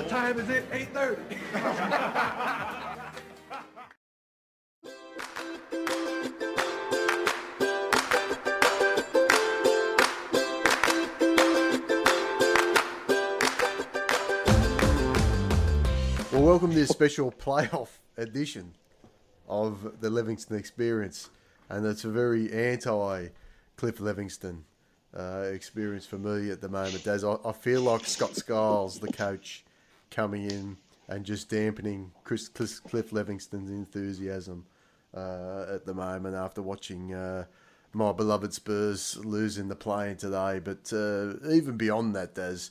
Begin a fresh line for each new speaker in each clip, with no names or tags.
What time is it? 8.30.
Well, welcome to this special playoff edition of the Levingston Experience, and it's a very anti Cliff Levingston uh, experience for me at the moment. As I, I feel like Scott Skiles, the coach, coming in and just dampening Chris, Cliff, Cliff Levingston's enthusiasm uh, at the moment after watching uh, my beloved Spurs losing the play today. But uh, even beyond that, Daz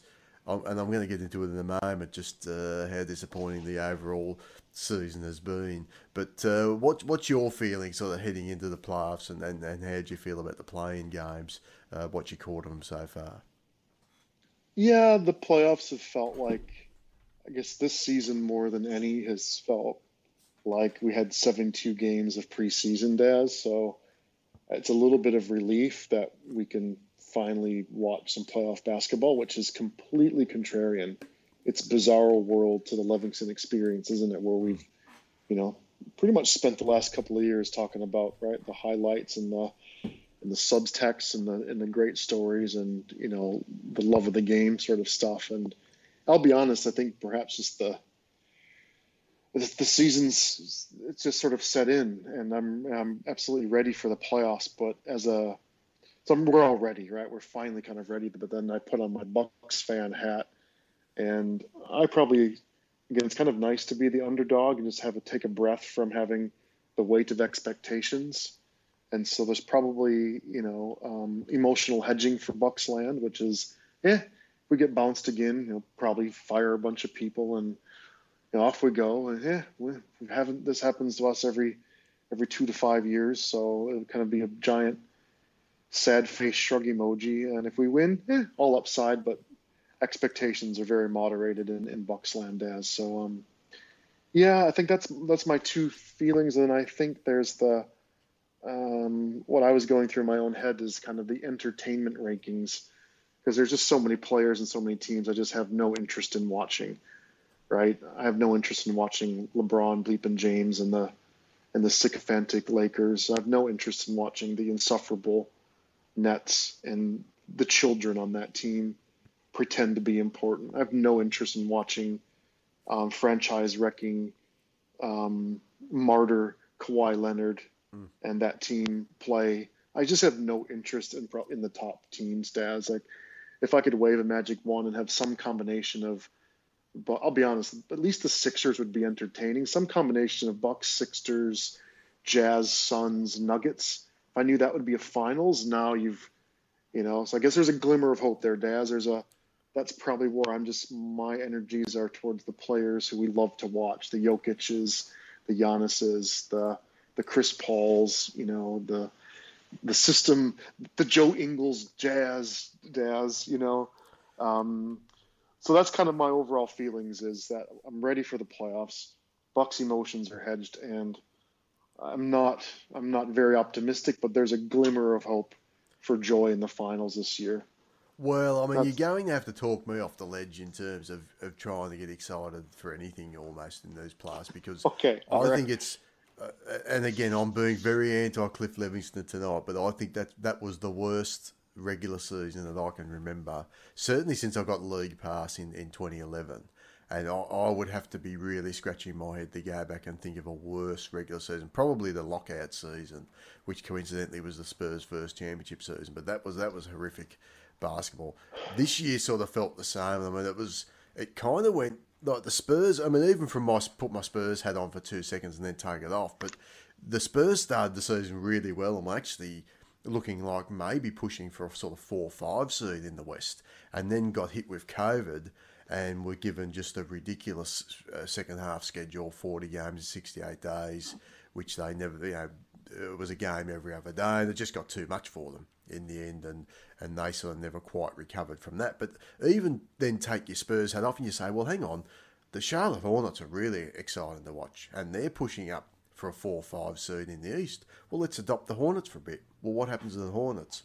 and I'm going to get into it in a moment, just uh, how disappointing the overall season has been. But uh, what, what's your feeling sort of heading into the playoffs and, and, and how do you feel about the playing games, uh, what you caught them so far?
Yeah, the playoffs have felt like, I guess this season more than any has felt like we had 72 games of preseason, Daz. So it's a little bit of relief that we can finally watch some playoff basketball, which is completely contrarian. It's bizarre world to the Levingston experience, isn't it? Where we've, you know, pretty much spent the last couple of years talking about right the highlights and the and the subtext and the and the great stories and you know the love of the game sort of stuff. And I'll be honest, I think perhaps just the the, season's it's just sort of set in, and I'm I'm absolutely ready for the playoffs. But as a so we're all ready, right? We're finally kind of ready. But then I put on my Bucks fan hat, and I probably again, it's kind of nice to be the underdog and just have a take a breath from having the weight of expectations. And so there's probably you know um, emotional hedging for Bucks land, which is yeah, we get bounced again, you know, probably fire a bunch of people and you know, off we go. And yeah, we, we haven't this happens to us every every two to five years, so it would kind of be a giant sad face shrug emoji. And if we win, eh, all upside, but expectations are very moderated in, in Bucksland as. So, um, yeah, I think that's that's my two feelings. And I think there's the um, what I was going through in my own head is kind of the entertainment rankings because there's just so many players and so many teams I just have no interest in watching. Right, I have no interest in watching LeBron, Bleep, and James and the and the sycophantic Lakers. I have no interest in watching the insufferable Nets and the children on that team pretend to be important. I have no interest in watching um, franchise wrecking um, martyr Kawhi Leonard mm. and that team play. I just have no interest in in the top teams, Daz. Like, if I could wave a magic wand and have some combination of, but I'll be honest, at least the Sixers would be entertaining. Some combination of Bucks, Sixers, Jazz, Suns, Nuggets if I knew that would be a finals, now you've, you know, so I guess there's a glimmer of hope there, Daz. There's a, that's probably where I'm just, my energies are towards the players who we love to watch the Jokic's, the Giannis's, the, the Chris Paul's, you know, the, the system, the Joe Ingles jazz, Daz, you know. Um, so that's kind of my overall feelings is that I'm ready for the playoffs. Bucks emotions are hedged, and I'm not I'm not very optimistic, but there's a glimmer of hope for joy in the finals this year.
Well, I mean, That's... you're going to have to talk me off the ledge in terms of, of trying to get excited for anything almost in these playoffs because
okay,
I right. think it's. And again, I'm being very anti Cliff Levingston tonight, but I think that that was the worst regular season that I can remember, certainly since I got league pass in, in 2011 and I, I, would have to be really scratching my head to go back and think of a worse regular season. Probably the lockout season, which coincidentally was the Spurs' first championship season. But that was that was horrific basketball. This year sort of felt the same. I mean, it was it kind of went like the Spurs. I mean, even from my put my Spurs hat on for two seconds and then take it off, but the Spurs started the season really well and were actually looking like maybe pushing for a sort of four five seed in the West, and then got hit with COVID and were given just a ridiculous uh, second half schedule 40 games in 68 days, which they never, you know, it was a game every other day, and it just got too much for them in the end, and, and they sort of never quite recovered from that. But even then, take your Spurs hat off, and you say, well, hang on, the Charlotte Hornets are really exciting to watch, and they're pushing up for a 4 5 seed in the East. Well, let's adopt the Hornets for a bit. Well, what happens to the Hornets?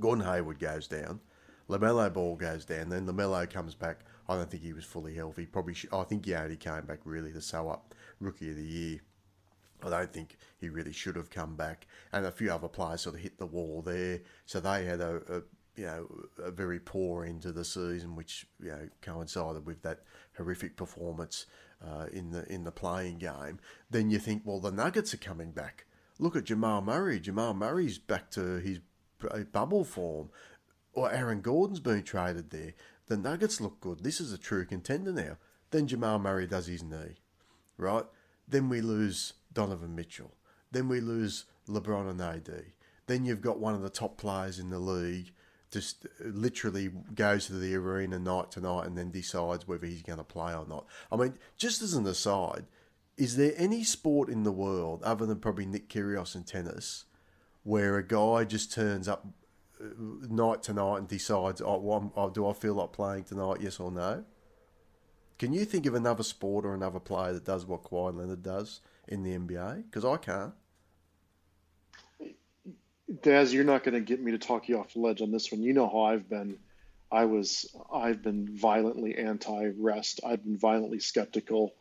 Gordon Hayward goes down, LaMelo Ball goes down, then LaMelo comes back I don't think he was fully healthy. Probably, I think he only came back really to sew up rookie of the year. I don't think he really should have come back, and a few other players sort of hit the wall there. So they had a, a you know a very poor end to the season, which you know coincided with that horrific performance uh, in the in the playing game. Then you think, well, the Nuggets are coming back. Look at Jamal Murray. Jamal Murray's back to his bubble form, or Aaron Gordon's been traded there. The Nuggets look good. This is a true contender now. Then Jamal Murray does his knee, right? Then we lose Donovan Mitchell. Then we lose LeBron and AD. Then you've got one of the top players in the league just literally goes to the arena night to night and then decides whether he's going to play or not. I mean, just as an aside, is there any sport in the world other than probably Nick Kyrgios and tennis where a guy just turns up uh, night to night and decides, oh, oh, do I feel like playing tonight? Yes or no? Can you think of another sport or another player that does what Kawhi Leonard does in the NBA? Because I can't.
Daz, you're not going to get me to talk you off the ledge on this one. You know how I've been. I was, I've been violently anti-rest. I've been violently skeptical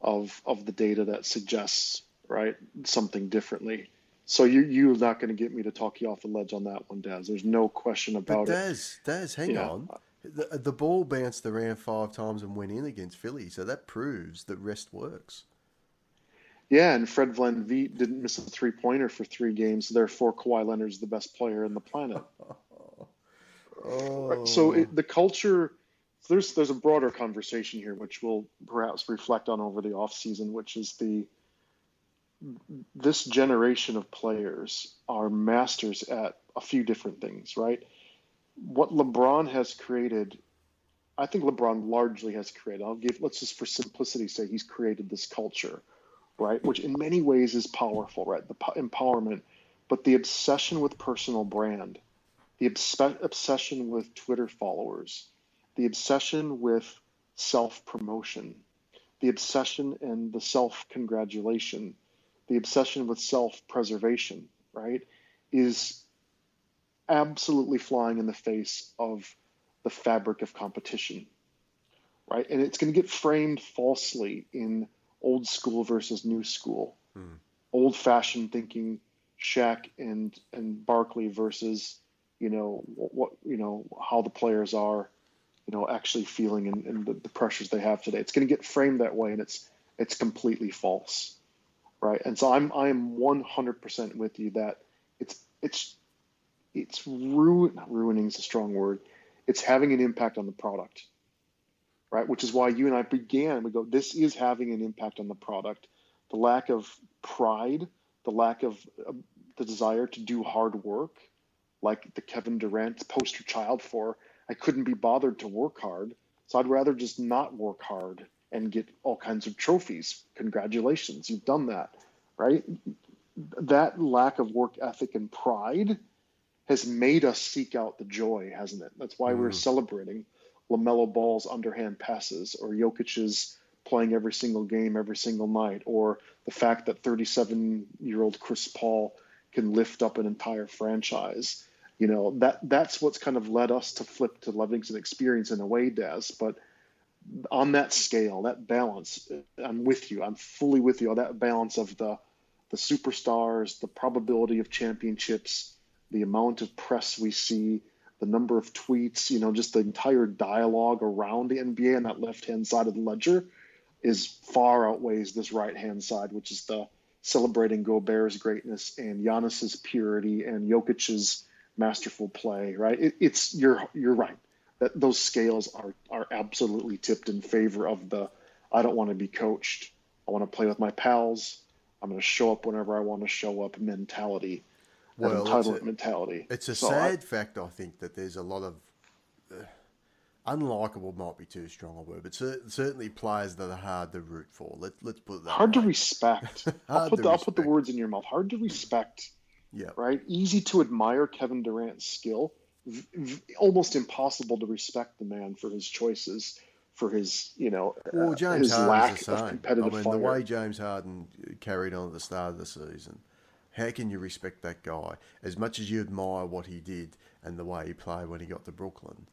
of of the data that suggests right something differently. So you you're not going to get me to talk you off the ledge on that one, Daz. There's no question about
but Daz, it. Daz, hang yeah. on. The, the ball bounced around five times and went in against Philly, so that proves that rest works.
Yeah, and Fred VanVleet didn't miss a three pointer for three games. Therefore, Kawhi Leonard's the best player in the planet. oh. So it, the culture, there's there's a broader conversation here, which we'll perhaps reflect on over the off season, which is the this generation of players are masters at a few different things, right? What LeBron has created, I think LeBron largely has created. I'll give let's just for simplicity's sake, he's created this culture right? Which in many ways is powerful, right? The po- empowerment, but the obsession with personal brand, the obs- obsession with Twitter followers, the obsession with self promotion, the obsession and the self congratulation, the obsession with self preservation, right, is absolutely flying in the face of the fabric of competition, right? And it's going to get framed falsely in old school versus new school, hmm. old fashioned thinking, Shaq and and Barkley versus you know what you know how the players are, you know actually feeling and, and the, the pressures they have today. It's going to get framed that way, and it's it's completely false, right? And so I'm I am 100% with you that it's it's it's ruin ruining is a strong word. It's having an impact on the product right? Which is why you and I began. We go, this is having an impact on the product. The lack of pride, the lack of uh, the desire to do hard work, like the Kevin Durant poster child for, I couldn't be bothered to work hard. So I'd rather just not work hard and get all kinds of trophies. Congratulations, you've done that, right? That lack of work ethic and pride has made us seek out the joy, hasn't it? That's why mm. we're celebrating LaMelo Ball's underhand passes or Jokic's playing every single game every single night or the fact that 37 year old Chris Paul can lift up an entire franchise. You know, that that's what's kind of led us to flip to Levingston experience in a way, Des. But on that scale, that balance, I'm with you. I'm fully with you on that balance of the the superstars, the probability of championships, the amount of press we see, the number of tweets, you know, just the entire dialogue around the NBA and that left hand side of the ledger is far outweighs this right hand side, which is the celebrating Gobert's greatness and Giannis's purity and Jokic's masterful play. Right? It, it's you're you're right that those scales are are absolutely tipped in favor of the I don't want to be coached. I want to play with my pals. I'm going to show up whenever I want to show up mentality well, entitlement
it's a,
mentality.
It's a so sad I, fact, I think, that there's a lot of uh, unlikable might be too strong a word, but cer- certainly players that are hard to root for. Let, let's put it that
hard
way.
to respect. I'll, put the, I'll put the words in your mouth. Hard to respect.
Yeah.
Right. Easy to admire Kevin Durant's skill. V- v- almost impossible to respect the man for his choices for his, you know, well, James his lack of competitive
I mean,
fire.
the way James Harden carried on at the start of the season, how can you respect that guy as much as you admire what he did and the way he played when he got to Brooklyn?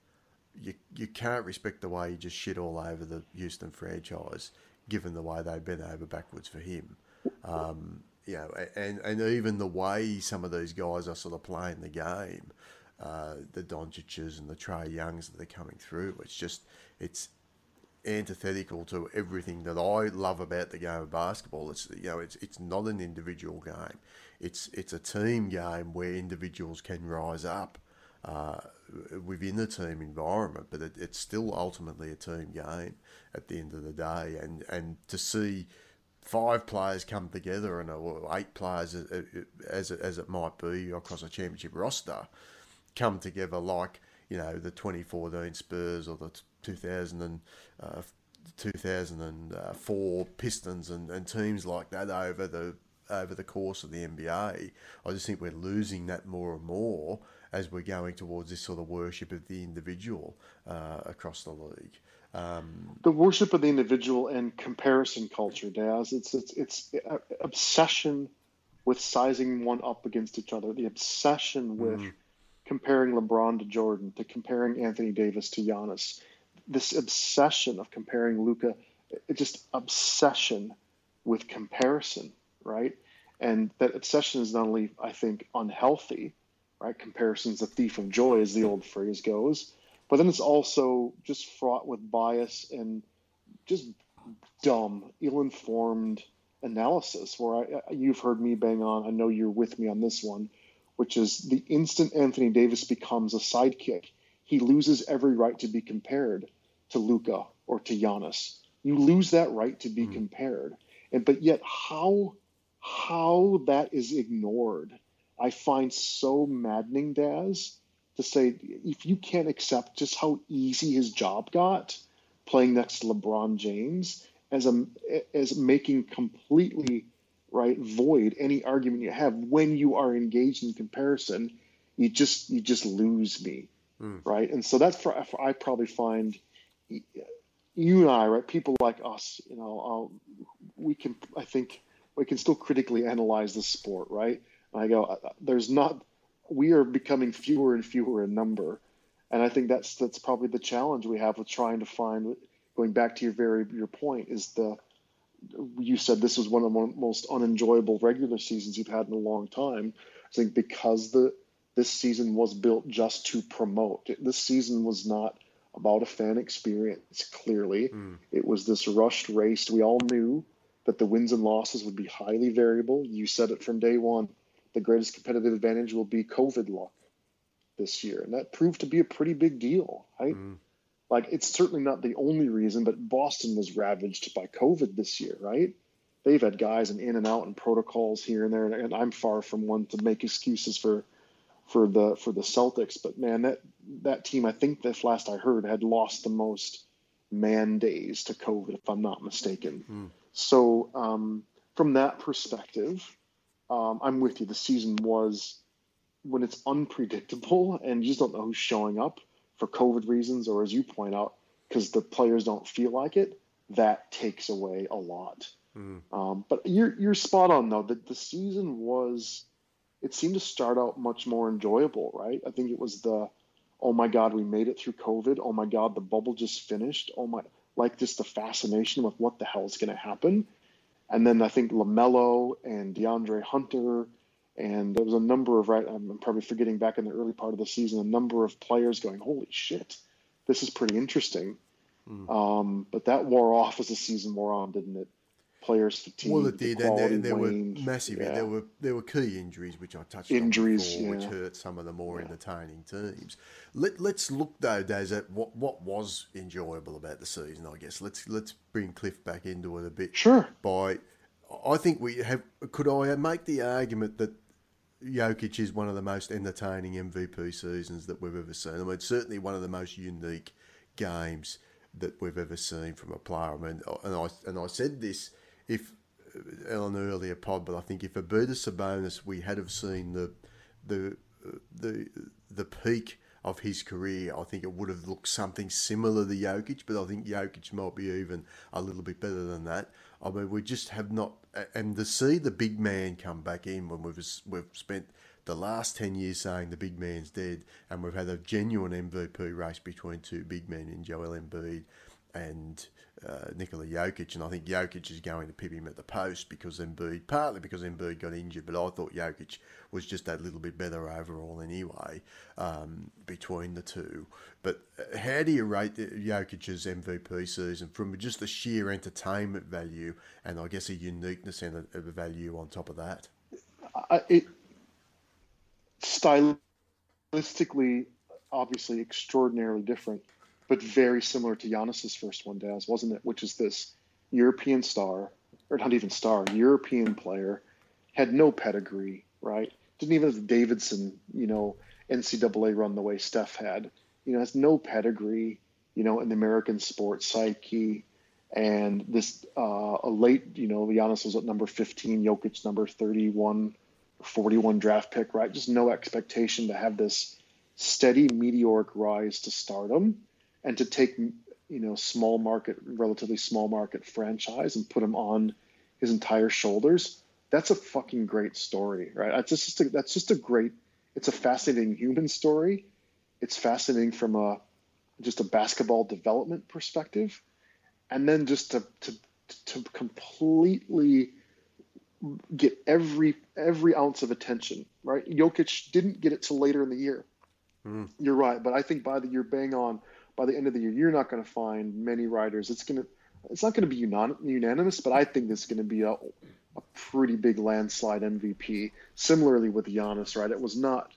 you you can't respect the way he just shit all over the Houston franchise, given the way they've been over backwards for him. Um, you know, and and even the way some of these guys are sort of playing the game, uh, the Doncic's and the Trae Youngs that are coming through. It's just it's antithetical to everything that I love about the game of basketball. It's you know it's it's not an individual game. It's it's a team game where individuals can rise up uh, within the team environment, but it, it's still ultimately a team game at the end of the day. And and to see five players come together and eight players as it, as it might be across a championship roster come together like you know the 2014 Spurs or the 2000 and, uh, 2004 Pistons and, and teams like that over the over the course of the NBA. I just think we're losing that more and more as we're going towards this sort of worship of the individual uh, across the league. Um,
the worship of the individual and comparison culture, Daz. It's it's it's obsession with sizing one up against each other. The obsession with mm. comparing LeBron to Jordan, to comparing Anthony Davis to Giannis this obsession of comparing Luka, just obsession with comparison, right? And that obsession is not only, I think, unhealthy, right? Comparison's a thief of joy, as the old phrase goes, but then it's also just fraught with bias and just dumb, ill-informed analysis. Where I, you've heard me bang on, I know you're with me on this one, which is the instant Anthony Davis becomes a sidekick, he loses every right to be compared to Luka or to Giannis. You lose that right to be mm. compared. And but yet how how that is ignored, I find so maddening, Daz, to say if you can't accept just how easy his job got playing next to LeBron James as a as making completely right void any argument you have when you are engaged in comparison you just you just lose me mm. right and so that's for, for i probably find you and I, right? People like us, you know, uh, we can, I think, we can still critically analyze the sport, right? And I go, uh, uh, there's not, we are becoming fewer and fewer in number, and I think that's that's probably the challenge we have with trying to find. Going back to your very your point is the, you said this was one of the most unenjoyable regular seasons you've had in a long time. I think because the this season was built just to promote. This season was not about a fan experience, clearly. Mm. It was this rushed race. We all knew that the wins and losses would be highly variable. You said it from day one. The greatest competitive advantage will be COVID luck this year. And that proved to be a pretty big deal, right? Mm. Like, it's certainly not the only reason, but Boston was ravaged by COVID this year, right? They've had guys in, in and out and protocols here and there. And I'm far from one to make excuses for for the for the Celtics. But man, that that team, I think this last I heard, had lost the most man days to COVID, if I'm not mistaken. Mm. So um, from that perspective, um, I'm with you. The season was when it's unpredictable and you just don't know who's showing up for COVID reasons, or as you point out, because the players don't feel like it. That takes away a lot. Mm. Um, but you're you're spot on though. That the season was it seemed to start out much more enjoyable, right? I think it was the, oh my God, we made it through COVID. Oh my God, the bubble just finished. Oh my, like just the fascination with what the hell is going to happen. And then I think LaMelo and DeAndre Hunter, and there was a number of, right, I'm probably forgetting back in the early part of the season, a number of players going, holy shit, this is pretty interesting. Mm. Um, but that wore off as the season wore on, didn't it? Players fatigue.
Well, it did, and there, there were massive. Yeah. There were there were key injuries, which I touched injuries, on before, yeah. which hurt some of the more yeah. entertaining teams. Let Let's look though, Daz, at what what was enjoyable about the season. I guess let's let's bring Cliff back into it a bit.
Sure.
By, I think we have. Could I make the argument that Jokic is one of the most entertaining MVP seasons that we've ever seen? I mean, certainly one of the most unique games that we've ever seen from a player. I mean, and I and I said this if uh, on an earlier pod, but I think if Arvydas Sabonis, we had have seen the the the the peak of his career, I think it would have looked something similar to Jokic, but I think Jokic might be even a little bit better than that. I mean, we just have not, and to see the big man come back in when we've we've spent the last 10 years saying the big man's dead, and we've had a genuine MVP race between two big men in Joel Embiid and uh, Nikola Jokic, and I think Jokic is going to pip him at the post because Embiid, partly because Embiid got injured, but I thought Jokic was just that little bit better overall anyway um, between the two. But uh, how do you rate Jokic's MVP season from just the sheer entertainment value and I guess a uniqueness and a, a value on top of that?
It stylistically, obviously, extraordinarily different but very similar to Giannis's first one, Daz, wasn't it? Which is this European star, or not even star, European player, had no pedigree, right? Didn't even have the Davidson, you know, NCAA run the way Steph had. You know, has no pedigree, you know, in the American sports psyche. And this, uh, a late, you know, Giannis was at number 15, Jokic number 31, 41 draft pick, right? Just no expectation to have this steady meteoric rise to stardom and to take you know small market relatively small market franchise and put him on his entire shoulders that's a fucking great story right? That's just a, that's just a great it's a fascinating human story. It's fascinating from a just a basketball development perspective. And then just to to to completely get every every ounce of attention right? Jokic didn't get it till later in the year. Mm. you're right but I think by the year bang on by the end of the year, you're not going to find many riders. It's going to, it's not going to be unanimous, but I think this is going to be a, a pretty big landslide MVP. Similarly with Giannis, right? It was not,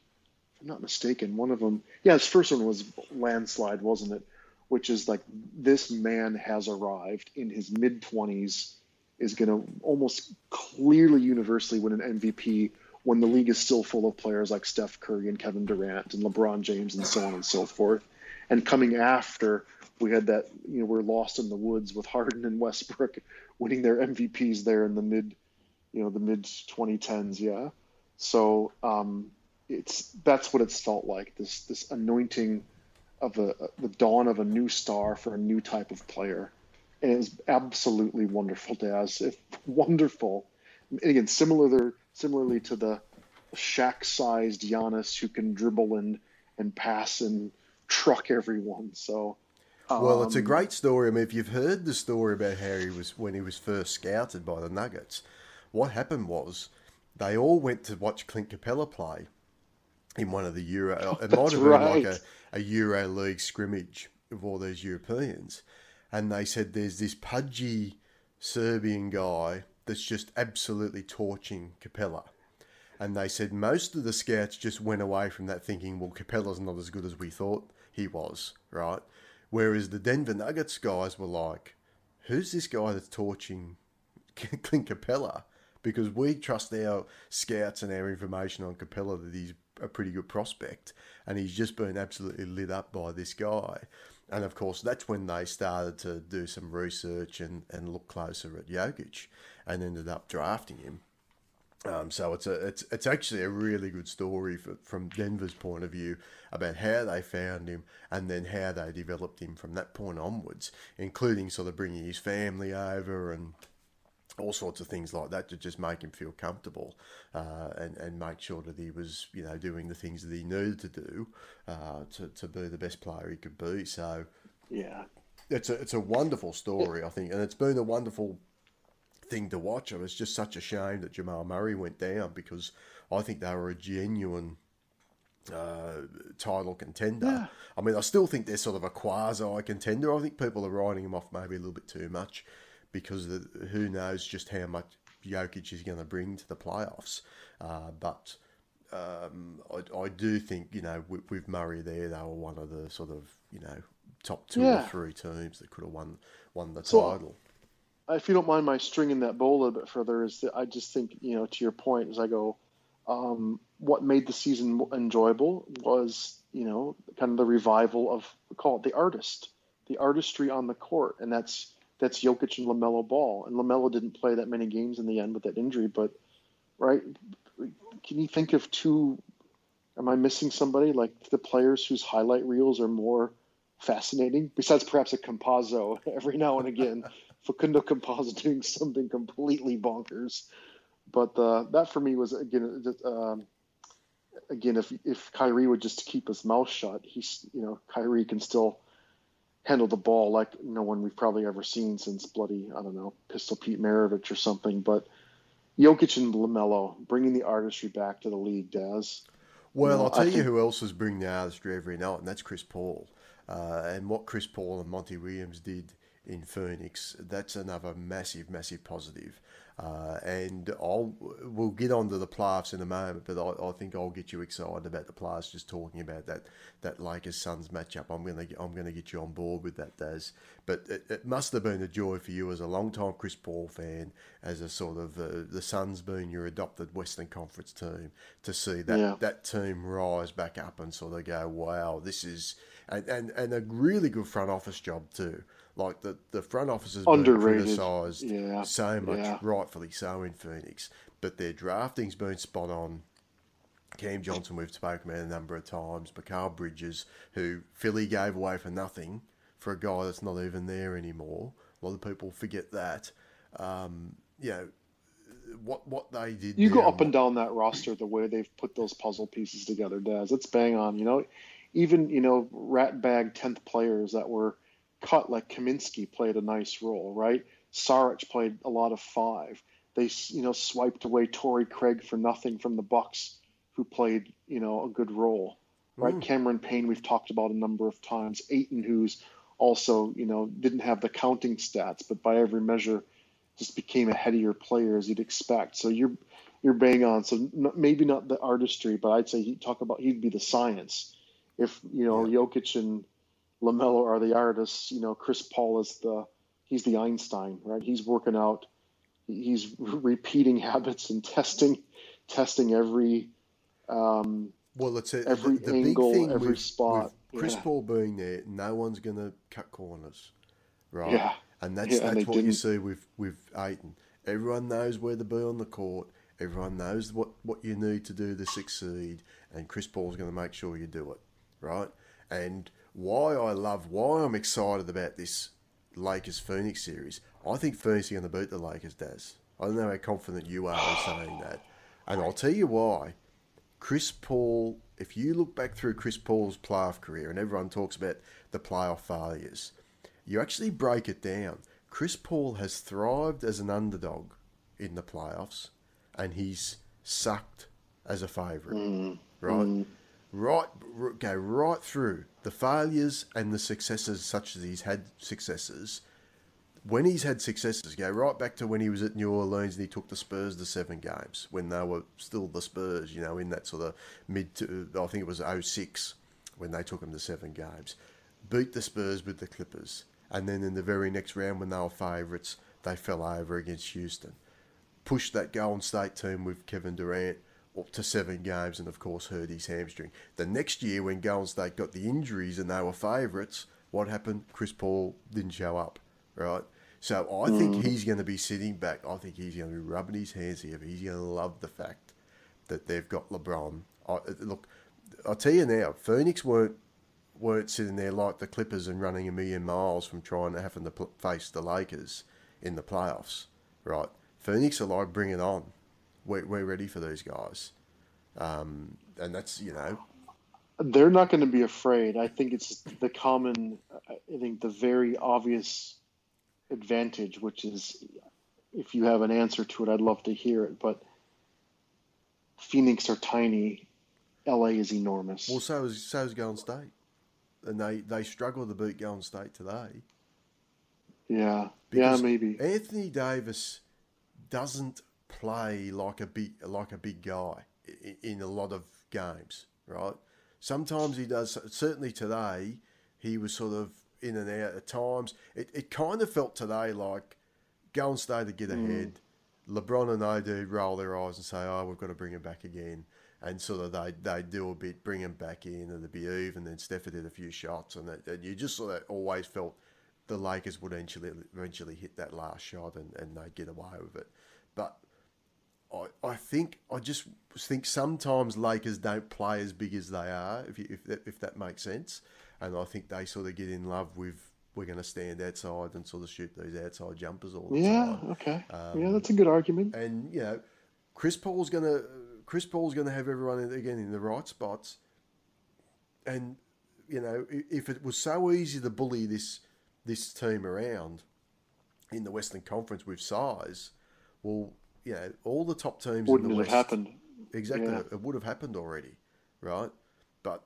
if I'm not mistaken, one of them. Yeah, his first one was landslide, wasn't it? Which is like this man has arrived in his mid 20s, is going to almost clearly universally win an MVP when the league is still full of players like Steph Curry and Kevin Durant and LeBron James and so on and so forth and coming after we had that you know we're lost in the woods with Harden and Westbrook winning their MVPs there in the mid you know the mid 2010s yeah. So um, it's that's what it's felt like this this anointing of a, the dawn of a new star for a new type of player. And it was absolutely wonderful Daz. If wonderful. And again similar there, similarly to the Shaq-sized Giannis who can dribble and and pass and truck everyone. So,
um, well, it's a um, great story. I mean, if you've heard the story about how he was when he was first scouted by the Nuggets, what happened was they all went to watch Clint Capela play in one of the Euro. It might have been like a, a Euro League scrimmage of all these Europeans, and they said there's this pudgy Serbian guy that's just absolutely torching Capela and they said most of the scouts just went away from that thinking, well, Capela's not as good as we thought he was, right? Whereas the Denver Nuggets guys were like, who's this guy that's torching Clint Capela? Because we trust our scouts and our information on Capela that he's a pretty good prospect, and he's just been absolutely lit up by this guy. And of course, that's when they started to do some research and, and look closer at Jokic and ended up drafting him. Um, so it's a it's it's actually a really good story for, from Denver's point of view about how they found him and then how they developed him from that point onwards, including sort of bringing his family over and all sorts of things like that to just make him feel comfortable uh, and and make sure that he was you know doing the things that he needed to do uh, to to be the best player he could be. So
yeah,
it's a it's a wonderful story I think, and it's been a wonderful thing to watch. It was just such a shame that Jamal Murray went down because I think they were a genuine uh, title contender. Yeah. I mean, I still think they're sort of a quasi contender. I think people are writing them off maybe a little bit too much because the, who knows just how much Jokic is going to bring to the playoffs. Uh, but um, I, I, do think, you know, with, with, Murray there, they were one of the sort of, you know, top two yeah. or three teams that could have won won the so, title
if you don't mind my stringing that bow a little bit further, is that I just think you know to your point as I go, um, what made the season enjoyable was you know kind of the revival of call it the artist, the artistry on the court, and that's that's Jokic and Lamelo Ball, and Lamelo didn't play that many games in the end with that injury, but right, can you think of two? Am I missing somebody? Like the players whose highlight reels are more fascinating besides perhaps a Campazzo every now and again Facundo Campazzo doing something completely bonkers. But uh, that for me was again, um, again, if if Kyrie would just keep his mouth shut, he's you know Kyrie can still handle the ball like no one we've probably ever seen since bloody I don't know Pistol Pete Maravich or something. But Jokic and Lamelo bringing the artistry back to the league, Daz.
Well, I'll tell you who else is bringing the artistry every night, and that's Chris Paul. Uh, and what Chris Paul and Monty Williams did in Phoenix, that's another massive, massive positive. Uh, and I'll we'll get onto the playoffs in a moment, but I, I, think I'll get you excited about the playoffs. Just talking about that that Lakers Suns matchup, I'm gonna I'm gonna get you on board with that, Daz. But it, it must have been a joy for you as a long time Chris Paul fan, as a sort of uh, the Suns being your adopted Western Conference team, to see that yeah. that team rise back up and sort of go, wow, this is and, and, and a really good front office job too. Like the, the front office has been criticised yeah. so much, yeah. rightfully so, in Phoenix. But their drafting's been spot on. Cam Johnson, we've spoken about a number of times. Mikal Bridges, who Philly gave away for nothing for a guy that's not even there anymore. A lot of people forget that. Um, you know, what what they did.
You go up and down that roster the way they've put those puzzle pieces together, Daz. It's bang on. You know, even you know rat bag tenth players that were cut like Kaminsky played a nice role, right? Saric played a lot of five. They you know swiped away Torrey Craig for nothing from the Bucks, who played you know a good role, right? Mm. Cameron Payne we've talked about a number of times. Ayton who's also you know didn't have the counting stats, but by every measure just became a headier player as you'd expect. So you're you're bang on. So maybe not the artistry, but I'd say he'd talk about he'd be the science if you know yeah. Jokic and Lamelo are the artists, you know Chris Paul is the he's the Einstein, right? He's working out, he's repeating habits and testing, testing every. Um,
well, it's a,
every
the, the
angle,
big thing
every
with,
spot.
With Chris
yeah.
Paul being there, no one's going to cut corners, right?
Yeah,
and that's yeah, that's and what didn't. you see with with Ayton. Everyone knows where to be on the court. Everyone knows what, what you need to do to succeed, and Chris Paul's going to make sure you do it right? And why I love, why I'm excited about this Lakers Phoenix series, I think Phoenix are going to beat the Lakers, Daz. I don't know how confident you are in saying that. And I'll tell you why. Chris Paul, if you look back through Chris Paul's playoff career, and everyone talks about the playoff failures, you actually break it down. Chris Paul has thrived as an underdog in the playoffs, and he's sucked as a favourite, mm. right? Mm right go right through the failures and the successes such as he's had successes. When he's had successes go right back to when he was at New Orleans and he took the Spurs to seven games when they were still the Spurs you know in that sort of mid to I think it was 06 when they took him to seven games. Beat the Spurs with the Clippers. And then in the very next round when they were favourites they fell over against Houston. Pushed that Golden State team with Kevin Durant up to seven games and, of course, hurt his hamstring. The next year, when Golden State got the injuries and they were favourites, what happened? Chris Paul didn't show up, right? So I mm. think he's going to be sitting back. I think he's going to be rubbing his hands here. He's going to love the fact that they've got LeBron. I, look, I'll tell you now, Phoenix weren't weren't sitting there like the Clippers and running a million miles from trying to having to face the Lakers in the playoffs, right? Phoenix are like, bring it on we're, we're ready for those guys. Um, and that's, you know.
They're not going to be afraid. I think it's the common, I think the very obvious advantage, which is if you have an answer to it, I'd love to hear it. But Phoenix are tiny, LA is enormous.
Well, so is, so is Golden State. And they, they struggle to beat Golden State today.
Yeah. yeah, maybe.
Anthony Davis doesn't play like a big like a big guy in a lot of games, right? Sometimes he does. Certainly today, he was sort of in and out at times. It, it kind of felt today like Golden State to get mm. ahead. LeBron and AD roll their eyes and say, "Oh, we've got to bring him back again." And sort of they they do a bit, bring him back in, and it'd be even. Then Steph did a few shots, and, it, and you just sort of always felt the Lakers would eventually eventually hit that last shot and, and they'd get away with it. But I, I think I just think sometimes Lakers don't play as big as they are, if you, if that, if that makes sense, and I think they sort of get in love with we're going to stand outside and sort of shoot these outside jumpers all the
yeah,
time.
Yeah, okay, um, yeah, that's a good argument.
And you know, Chris Paul's going to Chris Paul's going to have everyone in, again in the right spots, and you know if it was so easy to bully this this team around in the Western Conference with size, well, you know all the top teams
Wouldn't
in the West
have happened?
exactly
Yeah.
it would have happened already, right? But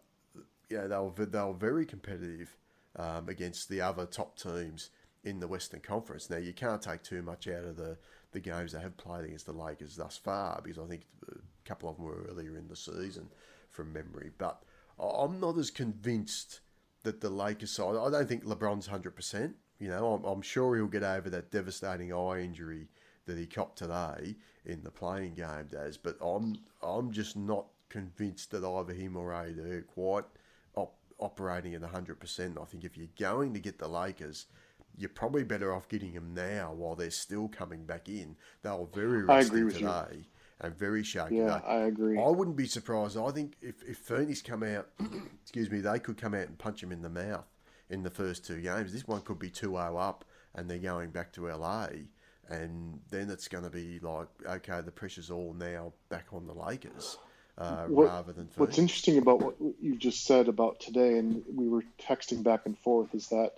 yeah, they were they were very competitive um, against the other top teams in the Western Conference. Now you can't take too much out of the the games they have played against the Lakers thus far because I think a couple of them were earlier in the season from memory. But I'm not as convinced that the Lakers side. I don't think LeBron's hundred percent. You know, I'm, I'm sure he'll get over that devastating eye injury that he copped today in the playing game, Daz. But I'm I'm just not convinced that either him or AD are quite op- operating at hundred percent. I think if you're going to get the Lakers. You're probably better off getting them now while they're still coming back in. They were very
agree with you.
today and very shaky.
Yeah, I agree.
I wouldn't be surprised. I think if, if Phoenix come out, excuse me, they could come out and punch him in the mouth in the first two games. This one could be 2 0 up and they're going back to LA. And then it's going to be like, okay, the pressure's all now back on the Lakers uh,
What-
rather than Phoenix.
What's interesting about what you just said about today, and we were texting back and forth, is that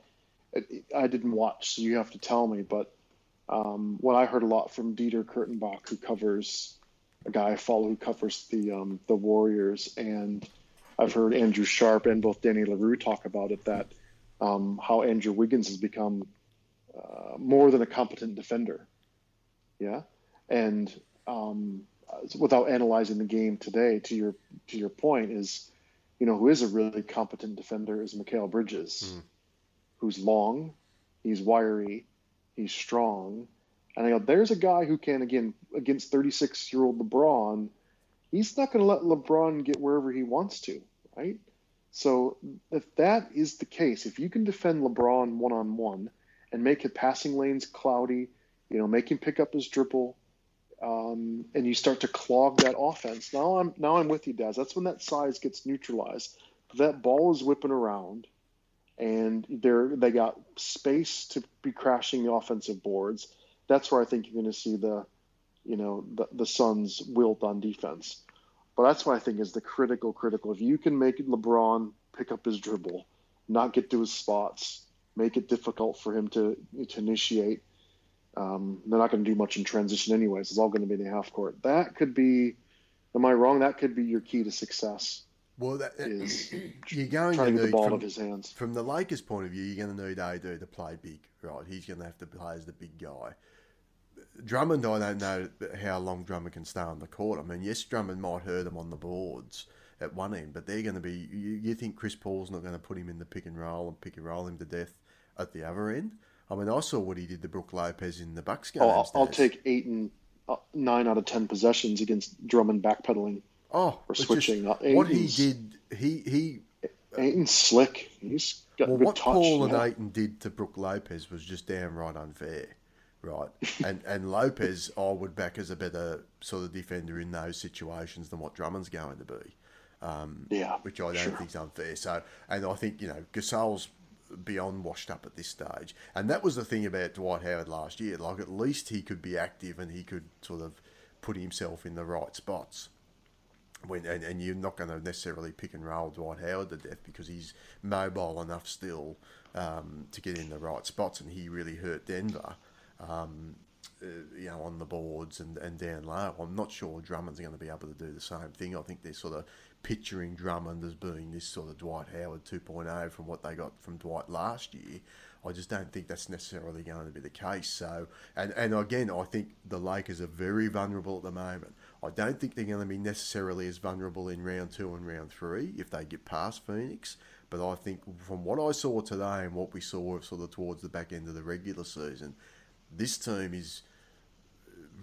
it, I didn't watch, so you have to tell me. But um, what I heard a lot from Dieter Kurtenbach, who covers a guy I follow who covers the um, the Warriors, and I've heard Andrew Sharp and both Danny Leroux talk about it that um, how Andrew Wiggins has become uh, more than a competent defender. Yeah, and um, without analyzing the game today, to your to your point, is you know who is a really competent defender is Mikal Bridges,
Hmm.
who's long, he's wiry, he's strong, and I go, there's a guy who can again against 36 year old LeBron, he's not going to let LeBron get wherever he wants to, right? So if that is the case, if you can defend LeBron one on one and make his passing lanes cloudy, you know, make him pick up his dribble, um, and you start to clog that offense. Now I'm now I'm with you, Daz. That's when that size gets neutralized. That ball is whipping around, and they're they got space to be crashing the offensive boards. That's where I think you're going to see the, you know, the the Suns wilt on defense. But that's what I think is the critical critical. If you can make LeBron pick up his dribble, not get to his spots, make it difficult for him to to initiate. Um, they're not going to do much in transition anyways. It's all going to be in the half court. That could be, am I wrong? That could be your key to success.
well, that,
Is
you're going
to get the ball
from,
of his hands.
from the Lakers' point of view, you're going to need AD to play big, right? He's going to have to play as the big guy. Drummond, I don't know how long Drummond can stay on the court. I mean, yes, Drummond might hurt him on the boards at one end, but they're going to be. You, you think Chris Paul's not going to put him in the pick and roll and pick and roll him to death at the other end? I mean, I saw what he did to Brook Lopez in the Bucks game.
Oh, I'll, I'll take eight and uh, nine out of ten possessions against Drummond backpedaling.
oh,
or
it's just
switching. Uh,
what he did, he he
Ayton's slick. He's got
Well, what
touch.
Paul and. Ayton did to Brook Lopez was just downright unfair, right? and and Lopez, I would back as a better sort of defender in those situations than what Drummond's going to be,
yeah,
which I don't
sure.
think's unfair. So, and I think you know Gasol's beyond washed up at this stage, and that was the thing about Dwight Howard last year. Like at least he could be active and he could sort of put himself in the right spots when and, and you're not going to necessarily pick and roll Dwight Howard to death because he's mobile enough still um, to get in the right spots, and he really hurt Denver. Um, uh, you know, on the boards and, and down low. I'm not sure Drummond's going to be able to do the same thing. I think they're sort of picturing Drummond as being this sort of Dwight Howard 2.0 from what they got from Dwight last year. I just don't think that's necessarily going to be the case. So, and, and again, I think the Lakers are very vulnerable at the moment. I don't think they're going to be necessarily as vulnerable in round two and round three if they get past Phoenix. But I think from what I saw today and what we saw sort of towards the back end of the regular season, this team is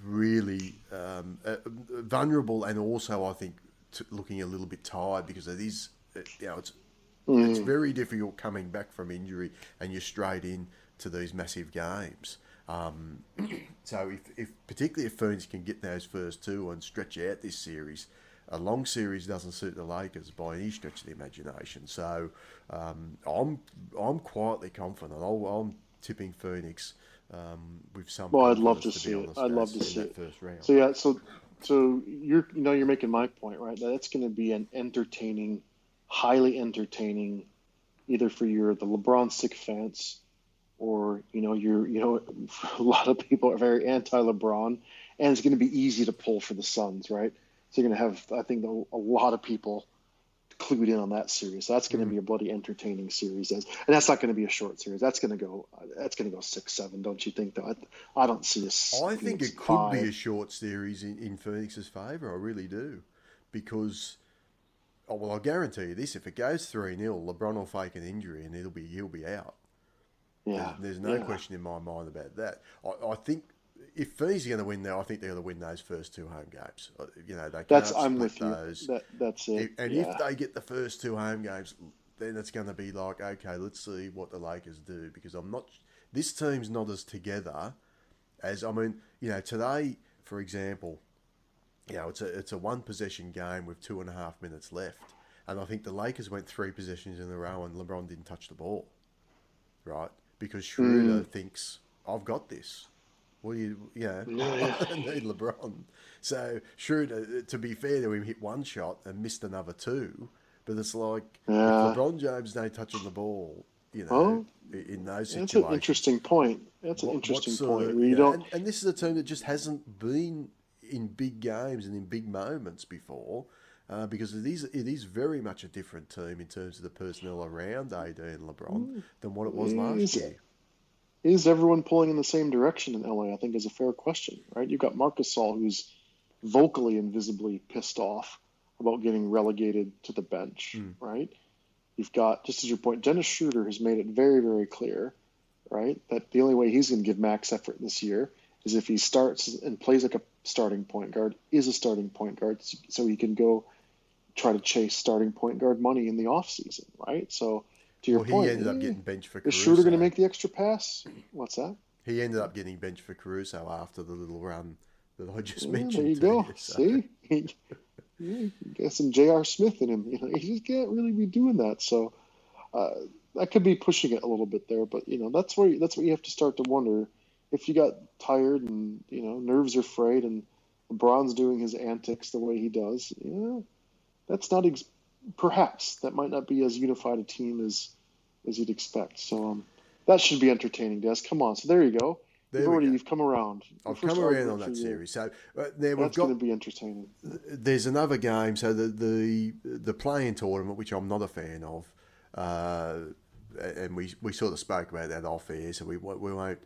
really um, uh, vulnerable and also I think t- looking a little bit tired because it is you know it's it's very difficult coming back from injury and you're straight in to these massive games. Um, so if, if particularly if Phoenix can get those first two and stretch out this series, a long series doesn't suit the Lakers by any stretch of the imagination. So um, I'm I'm quietly confident. I'll, I'm tipping Phoenix um, with some.
Well, I'd love to
confidence,
see it. I'd love to see it.
First round.
So yeah, so so you're you know you're making my point right? That's going to be an entertaining highly entertaining either for your the lebron sick fans or you know you're you know a lot of people are very anti lebron and it's going to be easy to pull for the suns right? So you're going to have i think a, a lot of people clued in on that series. That's going to mm. be a bloody entertaining series, and that's not going to be a short series. That's going to go. That's going to go six, seven. Don't you think? Though I, I don't see
a. I think it could be a short series in, in Phoenix's favour. I really do, because. Oh, well, I'll guarantee you this: if it goes three 0 LeBron will fake an injury and it'll be he'll be out.
Yeah,
there's, there's no
yeah.
question in my mind about that. I, I think if Phoenix are going to win now, I think they're going to win those first two home games. Uh, you know, they
that's I'm with those. you. That, that's it.
And
yeah.
if they get the first two home games, then it's going to be like, okay, let's see what the Lakers do because I'm not. This team's not as together as I mean, you know, today, for example, you know, it's a it's a one possession game with two and a half minutes left, and I think the Lakers went three possessions in a row and LeBron didn't touch the ball, right? Because Schroeder mm. thinks I've got this. What do you, you know, yeah. Need LeBron. So, sure, to, be fair to him, hit one shot and missed another two. But it's like yeah. if LeBron James don't touching the ball, you know, in those situations.
That's an interesting point. That's an what, interesting point. Of, you don't... And,
and, this is a team that just hasn't been in big games and in big moments before. Uh, because it is it is very much a different team in terms of the personnel around AD and LeBron mm. than what it was last year
is everyone pulling in the same direction in LA? I think is a fair question, right? You've got Marcus Gasol, who's vocally and visibly pissed off about getting relegated to the bench, mm. right? You've got, just as your point, Dennis Schroeder has made it very, very clear, right, that the only way he's going to give max effort this year is if he starts and plays like a starting point guard, is a starting point guard, so he can go try to chase starting point guard money in the offseason, right? So to your
well,
point,
he ended up getting benched for Caruso.
Is Schroeder going to make the extra pass? What's that?
He ended up getting benched for Caruso after the little run that I just yeah, mentioned.
There you go. You, so. See, he, got some J.R. Smith in him. You know, he just can't really be doing that. So uh, that could be pushing it a little bit there. But you know, that's where that's what you have to start to wonder if you got tired and you know nerves are frayed and LeBron's doing his antics the way he does. You know, that's not ex- perhaps that might not be as unified a team as as you'd expect. So um, that should be entertaining, Des. Come on. So there you go. There you've already you've come around.
I've come around on that series. So uh, there we've
That's going to be entertaining.
There's another game. So the the the play-in tournament, which I'm not a fan of, uh, and we we sort of spoke about that off air, so we we won't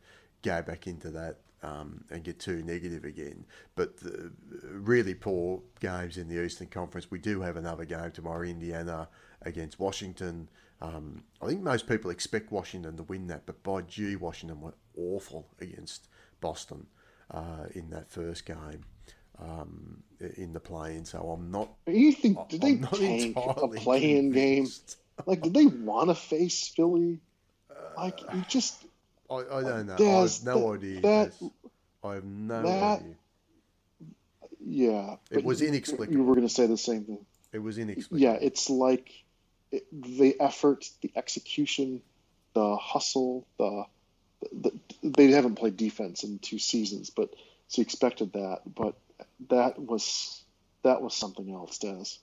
go back into that. Um, and get too negative again. But the really poor games in the Eastern Conference. We do have another game tomorrow, Indiana against Washington. Um, I think most people expect Washington to win that, but by gee, Washington were awful against Boston uh, in that first game um, in the play-in. So I'm not.
You think did they tank a play-in game? Like, did they want to face Philly? Like, you just.
I, I don't know. I have no that, idea. That, I have no that, idea.
Yeah,
it was inexplicable.
You were going to say the same thing.
It was inexplicable.
Yeah, it's like the effort, the execution, the hustle, the, the, they haven't played defense in two seasons, but so you expected that. But that was that was something else, Des.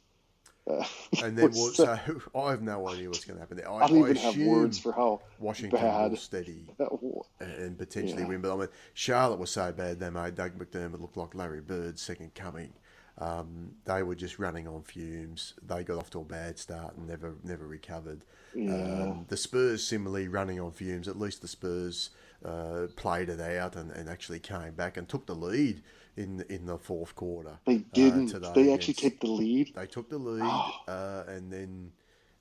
Uh, and then what, so I have no idea what's going to happen there. I,
I don't even have words for how
Washington
bad
will steady and potentially yeah. win. But I mean, Charlotte was so bad they made Doug McDermott look like Larry Bird's second coming. Um, they were just running on fumes. They got off to a bad start and never never recovered. Yeah. Um, the Spurs similarly running on fumes. At least the Spurs uh, played it out and, and actually came back and took the lead in in the fourth quarter.
They didn't. Uh, they actually took the lead.
They took the lead oh. uh, and then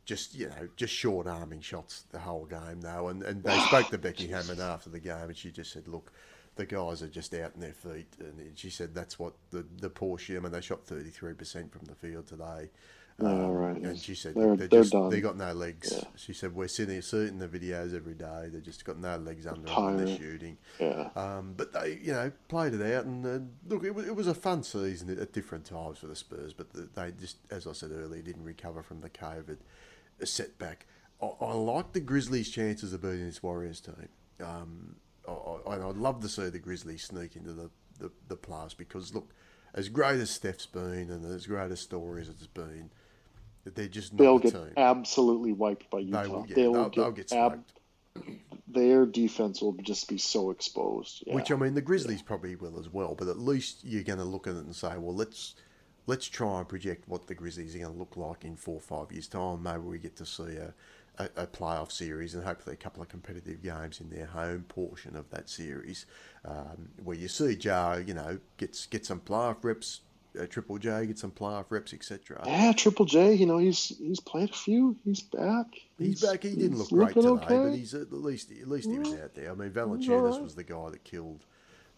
just you know just short arming shots the whole game though. And and they spoke to Becky Hammon after the game and she just said, look the guys are just out in their feet. And she said that's what the the Porsche. I mean, they shot thirty three percent from the field today.
Um, oh, right.
And she said they're, they're, they're just done. they got no legs. Yeah. She said we're sitting here seeing the videos every day. They just got no legs under them. when They're shooting.
Yeah.
Um, but they you know played it out and uh, look it was, it was a fun season at different times for the Spurs, but they just as I said earlier didn't recover from the COVID setback. I, I like the Grizzlies' chances of beating this Warriors team. Um, I, I'd love to see the Grizzlies sneak into the, the, the playoffs because, look, as great as Steph's been and as great a story as stories it's been, they're just not
They'll
the
get
team.
absolutely wiped by Utah.
They will get,
They will
they'll,
get
they'll get
ab- their defense will just be so exposed. Yeah.
Which I mean, the Grizzlies probably will as well. But at least you're going to look at it and say, well, let's let's try and project what the Grizzlies are going to look like in four or five years' time. Maybe we get to see a, a, a playoff series and hopefully a couple of competitive games in their home portion of that series, um, where you see Ja, you know, gets get some playoff reps. Uh, Triple J get some playoff reps, etc.
yeah, Triple J. You know he's he's played a few. He's back.
He's, back. He didn't look great today,
okay.
but he's at least at least he was out there. I mean, Valanciunas
alright.
was the guy that killed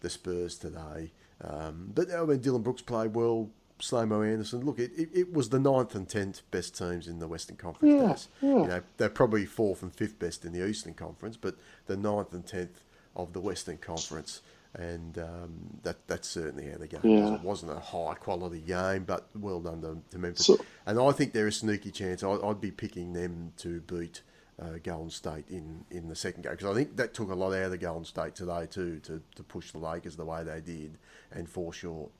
the Spurs today. Um, but I mean, Dillon Brooks played well. Slomo Anderson. Look, it, it, it was the ninth and tenth best teams in the Western Conference.
Yeah, yeah.
You know, they're probably fourth and fifth best in the Eastern Conference, but the ninth and tenth of the Western Conference. And um, that that's certainly how the game was. It wasn't a high quality game, but well done to, to Memphis.
So-
and I think they're a sneaky chance. I, I'd be picking them to beat uh, Golden State in, in the second game because I think that took a lot out of Golden State today too to, to push the Lakers the way they did and fall short.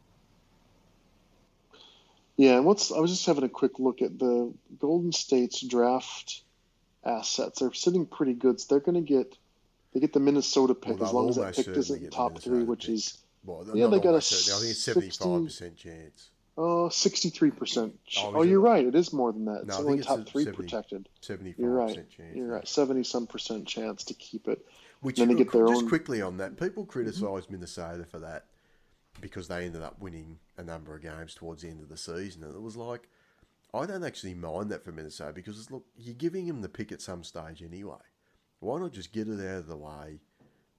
Yeah, what's I was just having a quick look at the Golden State's draft assets. They're sitting pretty good. So they're going to get they get the Minnesota pick as long as that pick isn't top three, which
pick.
is
Well,
Yeah, they got a
certainly. I think it's seventy five percent chance.
uh, 63%.
Oh,
Oh, you're
it?
right. It is more than that. It's
No, I
only
it's
top three
70.
protected.
Seventy
You're right.
chance.
You're right. 70 some percent chance to keep it.
Which
Then they get their
just
own-
quickly on that, people criticised Minnesota for that because they ended up winning a number of games towards the end of the season, and it was like, I don't actually mind that for Minnesota because it's, look, you're giving them the pick at some stage anyway. Why not just get it out of the way?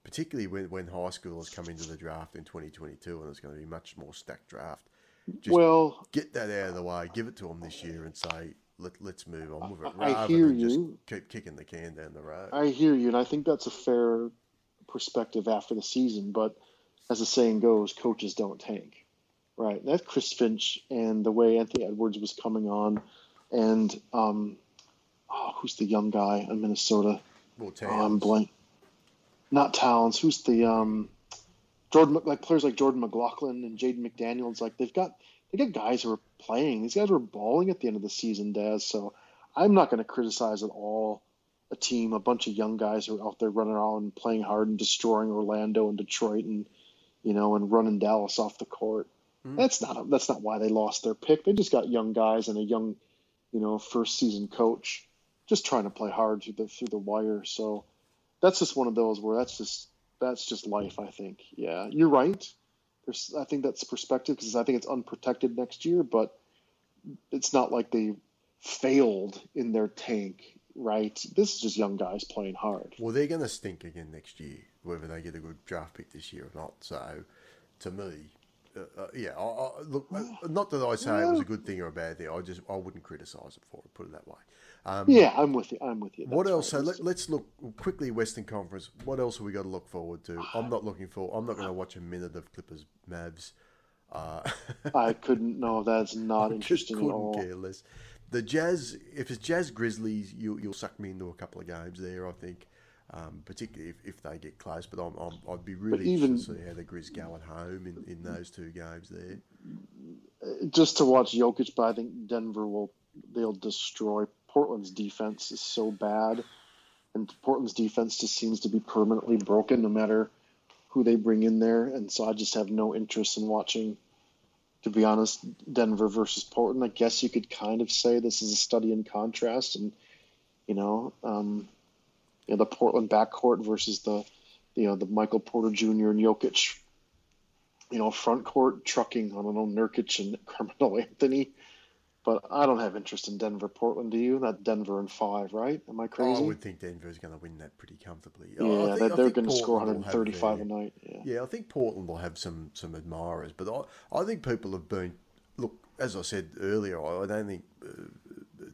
Particularly when, when high schoolers come into the draft in 2022 and it's going to be much more stacked draft. Just
well,
get that out of the way, give it to them this year, and say let, let's move on with it
I
rather
hear
than just
you.
keep kicking the can down the road.
I hear you, and I think that's a fair perspective after the season. But as the saying goes, coaches don't tank, right? That Chris Finch and the way Anthony Edwards was coming on, and um, oh, who's the young guy in Minnesota?
Well,
Oh, I'm blank. Not Towns. Who's the um, Jordan? Like players like Jordan McLaughlin and Jaden McDaniels. Like they've got they got guys who are playing. These guys were balling at the end of the season, Daz. So I'm not going to criticize at all a team, a bunch of young guys who are out there running around and playing hard and destroying Orlando and Detroit and you know and running Dallas off the court.
Mm.
That's not that's not why they lost their pick. They just got young guys and a young, you know, first season coach just trying to play hard through the through the wire. So that's just one of those where that's just that's just life. I think. Yeah, you're right. There's I think that's perspective because I think it's unprotected next year, but it's not like they failed in their tank. Right. This is just young guys playing hard.
Well, they're going to stink again next year, whether they get a good draft pick this year or not. So, to me, uh, uh, yeah, I, I, look, not that I say it was a good thing or a bad thing. I just I wouldn't criticise it for it. Put it that way. Um,
Yeah, I'm with you. I'm with you.
What
That's
else? So
right.
let, let's look quickly. Western Conference. What else have we got to look forward to? I'm not looking for. I'm not going to watch a minute of Clippers Mavs. Uh,
I couldn't. No, that's not
just
interesting at
couldn't
all.
care less. The Jazz, if it's Jazz Grizzlies, you, you'll suck me into a couple of games there. I think, um, particularly if, if they get close. But I'm, I'm, I'd be really
even-
interested to see how the Grizz go at home in, in those two games there.
Just to watch Jokic, but I think Denver will. They'll destroy Portland's defense is so bad, and Portland's defense just seems to be permanently broken no matter who they bring in there. And so I just have no interest in watching. To be honest, Denver versus Portland. I guess you could kind of say this is a study in contrast, and you know, um, you know the Portland backcourt versus the, you know, the Michael Porter Jr. and Jokic you know, front court trucking. I don't know, Nurkic and Carmelo Anthony. But I don't have interest in Denver, Portland. Do you? That Denver and five, right? Am I crazy?
I would think Denver's going to win that pretty comfortably.
Yeah,
think-
they're going to score
Portland will have
135
their-
a night. Yeah.
Yeah, I think Portland will have some some admirers, but I, I think people have been look as I said earlier. I, I don't think uh,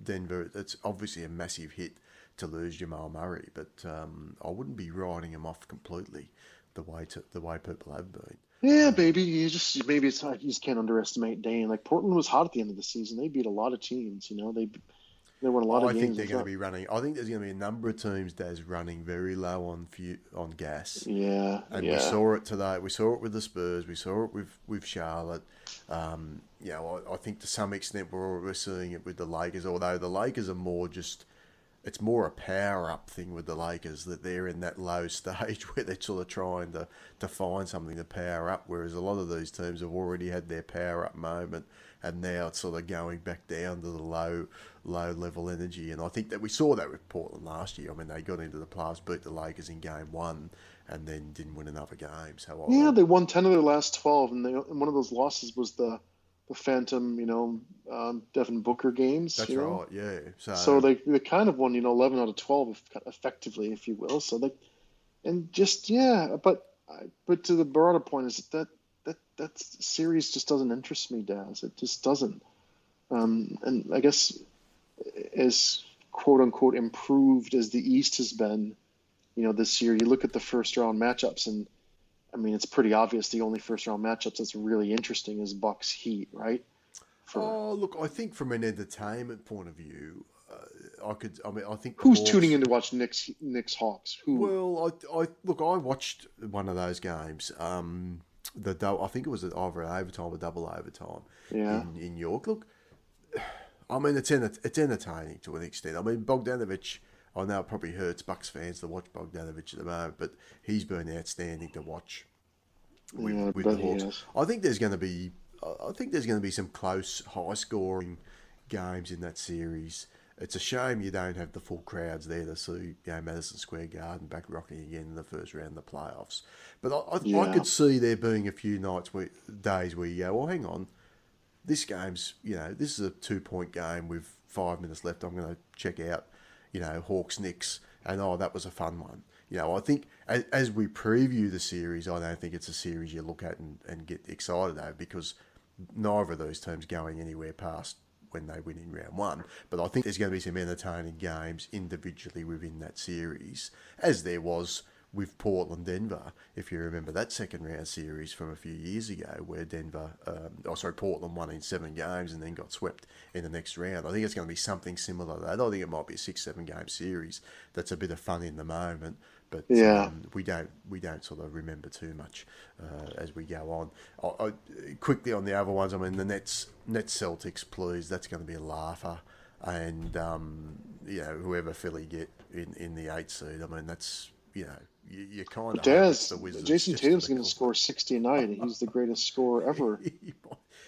Denver. It's obviously a massive hit to lose Jamal Murray, but um, I wouldn't be writing him off completely the white the way people have been.
Yeah, baby. You just maybe it's you just can't underestimate Dame. Like Portland was hot at the end of the season. They beat a lot of teams. You know, they They won a lot
I
of games.
think they're going to be running. I think there's going to be a number of teams that's running very low on fu- on gas.
Yeah,
And
yeah.
we saw it today. We saw it with the Spurs. We saw it with, with Charlotte. Um, you know, I, I think to some extent we're, we're seeing it with the Lakers, although the Lakers are more just, it's more a power up thing with the Lakers that they're in that low stage where they're sort of trying to, to find something to power up, whereas a lot of these teams have already had their power up moment and now it's sort of going back down to the low low level energy. And I think that we saw that with Portland last year. I mean, they got into the playoffs, beat the Lakers in game one, and then didn't win another game. So I,
Yeah, they won ten of their last twelve, and, they, and one of those losses was the the phantom, you know, um, Devin Booker games.
that's
you know?
right. Yeah. So,
So they they kind of won, you know, eleven out of twelve, effectively, if you will. So they, and just yeah, but but to the broader point is that that that series just doesn't interest me, Daz. It just doesn't. Um, and I guess as quote unquote improved as the East has been, you know, this year, you look at the first round matchups, and I mean, it's pretty obvious the only first round matchups that's really interesting is Bucks Heat, right? For,
oh look, I think from an entertainment point of view, uh, I could. I mean, I think
Who's
Hawks-
tuning in to watch Knicks Knicks Hawks? Who?
Well, I, I look. I watched one of those games. Um, the I think it was either an overtime or double overtime.
Yeah.
In, in York, look. I mean, it's enter- it's entertaining to an extent. I mean, Bogdanovich. I know it probably hurts Bucks fans to watch Bogdanovich at the moment, but he's been outstanding to watch with,
Yeah,
with the Hawks. I think there's going to be. I think there's going to be some close, high-scoring games in that series. It's a shame you don't have the full crowds there to see you know, Madison Square Garden back rocking again in the first round of the playoffs. But I, I, I could see there being a few nights where days where you go, well, hang on, this game's you know this is a two-point game with five minutes left. I'm going to check out you know Hawks Knicks, and oh, that was a fun one. You know, I think as, as we preview the series, I don't think it's a series you look at and, and get excited over because neither of those teams going anywhere past when they win in round one. But I think there's going to be some entertaining games individually within that series, as there was with Portland Denver. If you remember that second round series from a few years ago, where Denver, um, oh sorry, Portland won in seven games and then got swept in the next round. I think it's going to be something similar to that. I think it might be a six, seven game series that's a bit of fun in the moment. But
Yeah.
um, we don't we don't sort of remember too much uh, as we go on. I, I, quickly on the other ones, I mean the Nets Nets Celtics, please. That's going to be a laugher, and um, you know whoever Philly get in, in the eight seed. I mean that's you know you, you kind of Wizards. Jayson
Tatum's going to score 69, and he's the greatest scorer ever.
he,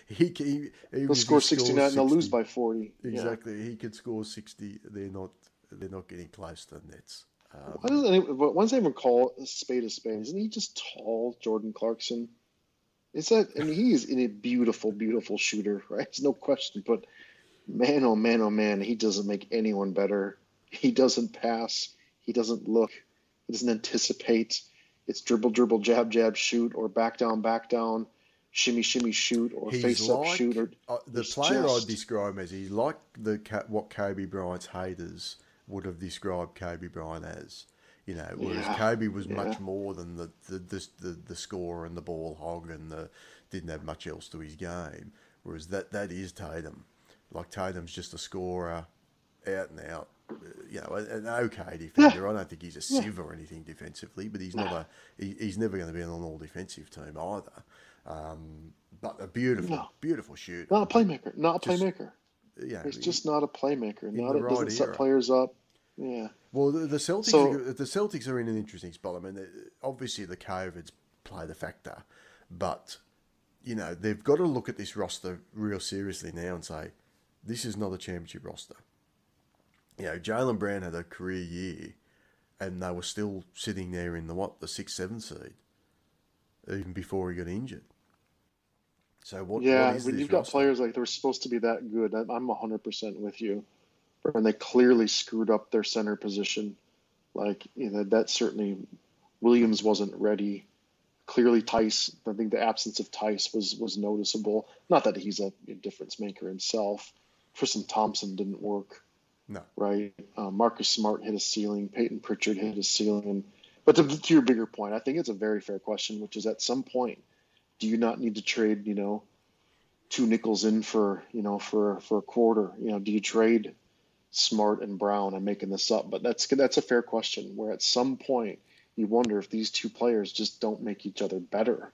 he, he, he,
He'll score 69 and they'll lose by 40. Yeah.
exactly. He could score sixty. They're not they're not getting close to the Nets. Um,
Why doesn't anyone, but doesn't anyone call a spade a spade? Isn't he just tall, Jordan Clarkson? Is that? I mean, he is in a beautiful, beautiful shooter, right? There's no question. But man, oh man, oh man, he doesn't make anyone better. He doesn't pass. He doesn't look. He doesn't anticipate. It's dribble, dribble, jab, jab, shoot, or back down, back down, shimmy, shimmy, shoot, or
He's
face up, shoot, or
uh, the player
just-
I'd describe him as he's like the what Kobe Bryant's haters would have described Kobe Bryant as. You know, whereas
Yeah,
Kobe was
yeah.
much more than the the, the the the scorer and the ball hog and the didn't have much else to his game. Whereas that that is Tatum. Like Tatum's just a scorer, out and out. You know, an okay defender. I don't think he's a sieve or anything defensively, but he's not a. He, he's never going to be on an all defensive team either. Um, but a beautiful,
No.
beautiful shoot.
not a playmaker. Not a
Just-
playmaker.
Know,
He's just not a playmaker. Not
the
it doesn't
right
set
era.
players up. Yeah.
Well, the, the Celtics,
So-
are, the Celtics are in an interesting spot. I mean, obviously the COVID's played a factor, but you know they've got to look at this roster real seriously now and say this is not a championship roster. You know, Jaylen Brown had a career year, and they were still sitting there in the what the six seven seed, even before he got injured. So what?
Yeah,
what is
when
this
you've got players like they're supposed to be that good, I'm I'm 100% with you. And they clearly screwed up their center position. Like, you know, that certainly Williams wasn't ready. Clearly, Theis, I think the absence of Theis was was noticeable. Not that he's a difference maker himself. Tristan Thompson didn't work,
No,
right? Uh, Marcus Smart hit a ceiling. Payton Pritchard hit a ceiling. But to, to your bigger point, I think it's a very fair question, which is at some point, do you not need to trade, you know, two nickels in for, you know, for for a quarter? You know, do you trade, Smart and Brown. I'm making this up, but that's that's a fair question. Where at some point you wonder if these two players just don't make each other better.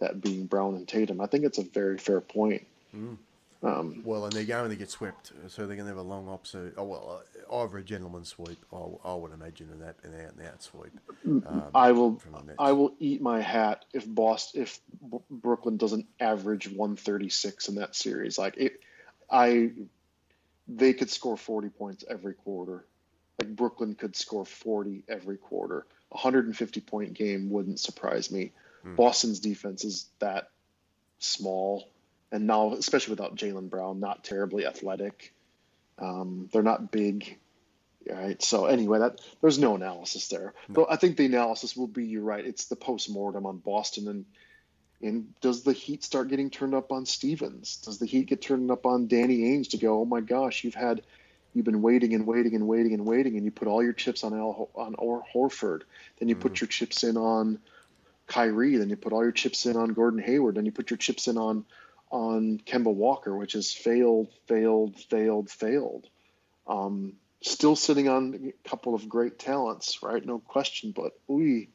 That being Brown and Tatum. I think it's a very fair point.
Mm.
Um,
Well, and they're going to get swept, so they're going to have a long opposite. Oh well, uh, either a gentleman's sweep, I, I would imagine, and that an out and out sweep. Um,
I will I will eat my hat if Boston if Brooklyn doesn't average 136 in that series. Like it, I they could score 40 points every quarter. Like Brooklyn could score 40 every quarter. A 150 point game wouldn't surprise me.
Hmm.
Boston's defense is that small, and now especially without Jaylen Brown, not terribly athletic. Um, they're not big. Right. So anyway, that there's no analysis there. But I think the analysis will be you're right. It's the post mortem on Boston and and does the heat start getting turned up on Stevens? Does the heat get turned up on Danny Ainge to go, oh my gosh, you've had you've been waiting and waiting and waiting and waiting, and you put all your chips on Al on or Horford, then you put your chips in on Kyrie, then you put all your chips in on Gordon Hayward, then you put your chips in on on Kemba Walker, which has failed, failed, failed, failed. Um, still sitting on a couple of great talents, right? No question, but we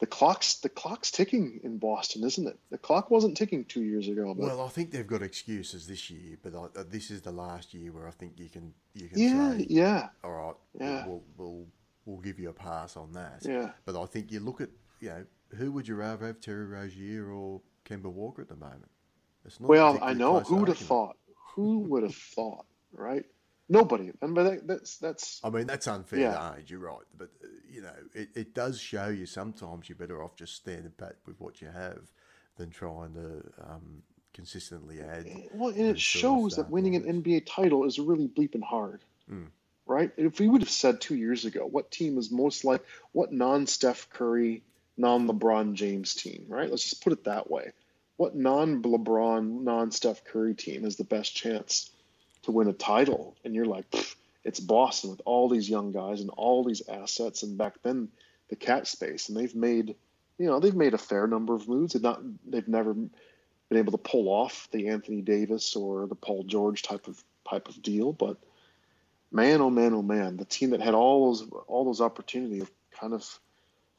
the clock's the clock's ticking in Boston, isn't it? The clock wasn't ticking two years ago, but
Well, I think they've got excuses this year, but I, uh, this is the last year where I think you can you can
yeah,
say,
yeah,
all right,
Yeah.
we'll, we'll we'll give you a pass on that.
yeah.
But I think you look at you know who would you rather have Terry Rozier or Kemba Walker at the moment?
Well, I know who would have thought. Who would have thought, right? Nobody. And but that, that's that's
I mean, that's unfair
Yeah.
to Ainge. You're right, but uh, you know, it, it does show you sometimes you're better off just standing pat with what you have than trying to um, consistently add.
well, and it shows that winning an. NBA title is really bleeping hard,
Mm.
right? If we would have said two years ago, what team is most like what non-Steph Curry, non-LeBron James team, right? Let's just put it that way. What non-LeBron, non-Steph Curry team has the best chance to win a title? And you're like, it's Boston with all these young guys and all these assets, and back then the cap space, and they've made, you know, they've made a fair number of moves. They've not, they've never been able to pull off the Anthony Davis or the Paul George type of type of deal, but man, oh man, oh man, the team that had all those all those opportunities kind of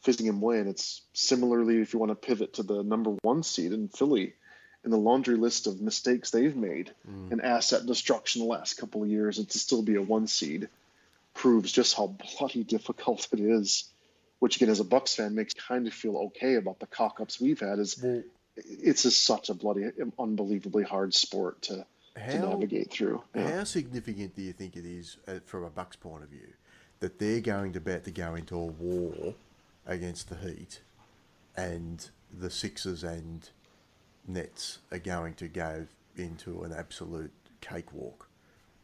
fizzing him away, and it's similarly if you want to pivot to the number one seed in Philly, in the laundry list of mistakes they've made and asset destruction the last couple of years, and to still be a one seed proves just how bloody difficult it is. Which again, as a Bucks fan, makes kind of feel okay about the cock ups we've had. Is
Well,
it's just such a bloody, unbelievably hard sport to, to navigate through. Yeah.
How significant do you think it is, uh, from a Bucks point of view, that they're going to bet to go into a war against the Heat, and the Sixers and Nets are going to go into an absolute cakewalk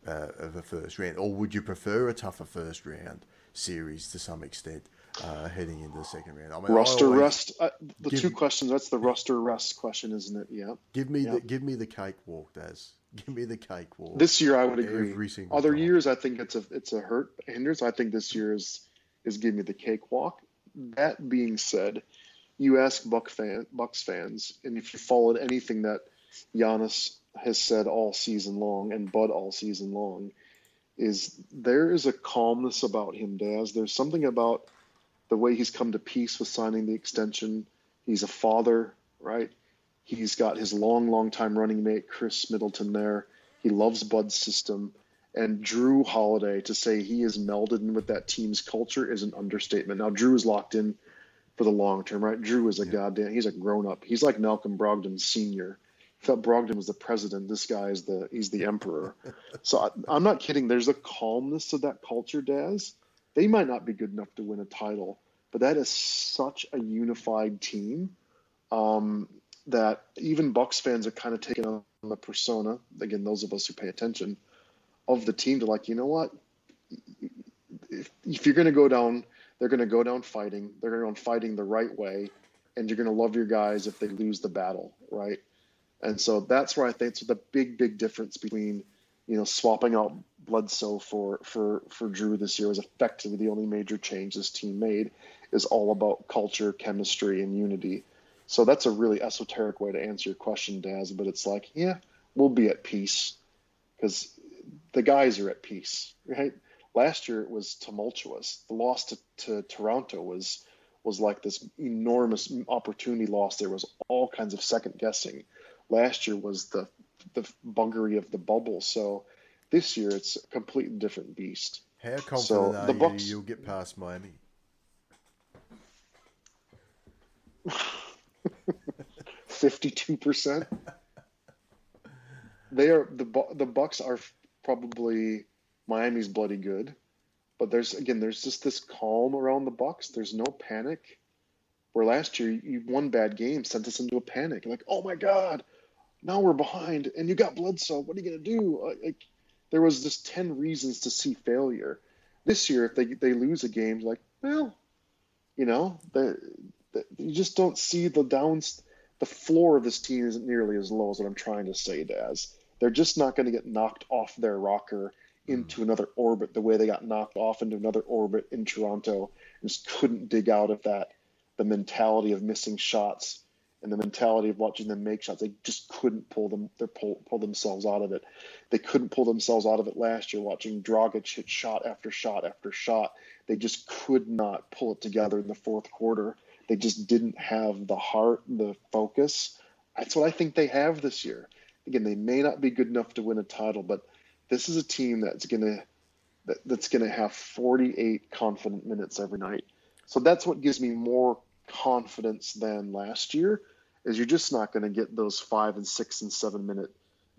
uh, of a first round, or would you prefer a tougher first round series to some extent uh, heading into the second round? I mean,
Roster rest. Uh, the
give-
two questions. That's the roster rest question, isn't it? Yeah.
Give me
Yeah.
the give me the cakewalk, Daz. Give me the cakewalk.
This year, I would agree.
Every single
Other
time.
years, I think it's a it's a hurt hindrance. I think this year is is give me the cakewalk. That being said, you ask Buck fan Bucks fans, and if you followed anything that Giannis has said all season long and Bud all season long, is there is a calmness about him, Daz. There's something about the way he's come to peace with signing the extension. He's a father, right? He's got his long, long time running mate, Khris Middleton, there. He loves Bud's system. And Jrue Holiday, to say he is melded in with that team's culture is an understatement. Now, Jrue is locked in for the long term, right? Jrue is a goddamn, he's a grown up. He's like Malcolm Brogdon Sr. I thought Brogdon was the president. This guy is the, he's the emperor. so I, I'm not kidding. There's a calmness to that culture, Daz. They might not be good enough to win a title, but that is such a unified team um, that even Bucks fans are kind of taking on the persona. Again, those of us who pay attention of the team to like, you know what? If, if you're going to go down, they're going to go down fighting. They're going to go down fighting the right way, and you're going to love your guys if they lose the battle, right? And so that's where I think it's the big, big difference between, you know, swapping out Bledsoe for for for Jrue this year was effectively the only major change this team made is all about culture, chemistry, and unity. So that's a really esoteric way to answer your question, Daz. But it's like, yeah, we'll be at peace because the guys are at peace, right? Last year it was tumultuous. The loss to, to Toronto was was like this enormous opportunity loss. There was all kinds of second guessing. Last year was the the bungery of the bubble. So this year it's a completely different beast.
How confident
So,
are
the
you you'll get past Miami?
Fifty-two percent. They are the the Bucks are probably Miami's bloody good, but there's again there's just this calm around the Bucks. There's no panic. Where last year you one bad game sent us into a panic. Like oh my god, now we're behind and you got blood Bledsoe. What are you gonna do? Uh, Like there was just ten reasons to see failure. This year, if they they lose a game, like well, you know, the, the, you just don't see the downs. The floor of this team isn't nearly as low as what I'm trying to say, Daz. They're just not going to get knocked off their rocker into mm. another orbit the way they got knocked off into another orbit in Toronto and just couldn't dig out of that. The mentality of missing shots and the mentality of watching them make shots, they just couldn't pull them. They pull pull themselves out of it. They couldn't pull themselves out of it last year. Watching Dragic hit shot after shot after shot, they just could not pull it together in the fourth quarter. They just didn't have the heart, the focus. That's what I think they have this year. Again, they may not be good enough to win a title, but this is a team that's gonna that, that's gonna have 48 confident minutes every night. So that's what gives me more confidence than last year. Is you're just not going to get those five and six and seven minute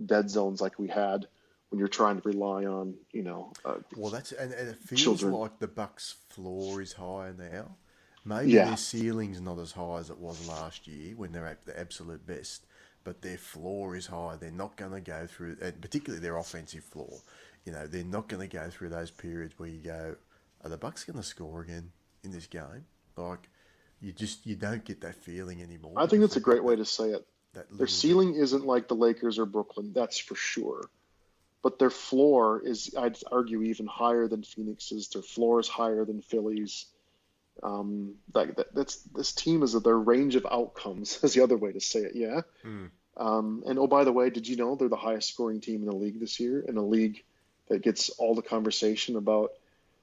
dead zones like we had when you're trying to rely on you know uh,
Well, that's and, and it feels
Children.
like the Bucks' floor is higher now. Maybe
Yeah.
their ceiling's not as high as it was last year when they're at the absolute best, but their floor is high. They're not going to go through, and particularly their offensive floor. You know, they're not going to go through those periods where you go, "Are the Bucks going to score again in this game?" Like, you just you don't get that feeling anymore.
I think that's a great way to say it.
That
Their ceiling isn't like the Lakers or Brooklyn, that's for sure. But their floor is, I'd argue, even higher than Phoenix's. Their floor is higher than Philly's. Um, that, that, that's this team is their range of outcomes. Is the other way to say it. Yeah.
Hmm.
Um, and oh, by the way, did you know they're the highest scoring team in the league this year? In a league that gets all the conversation about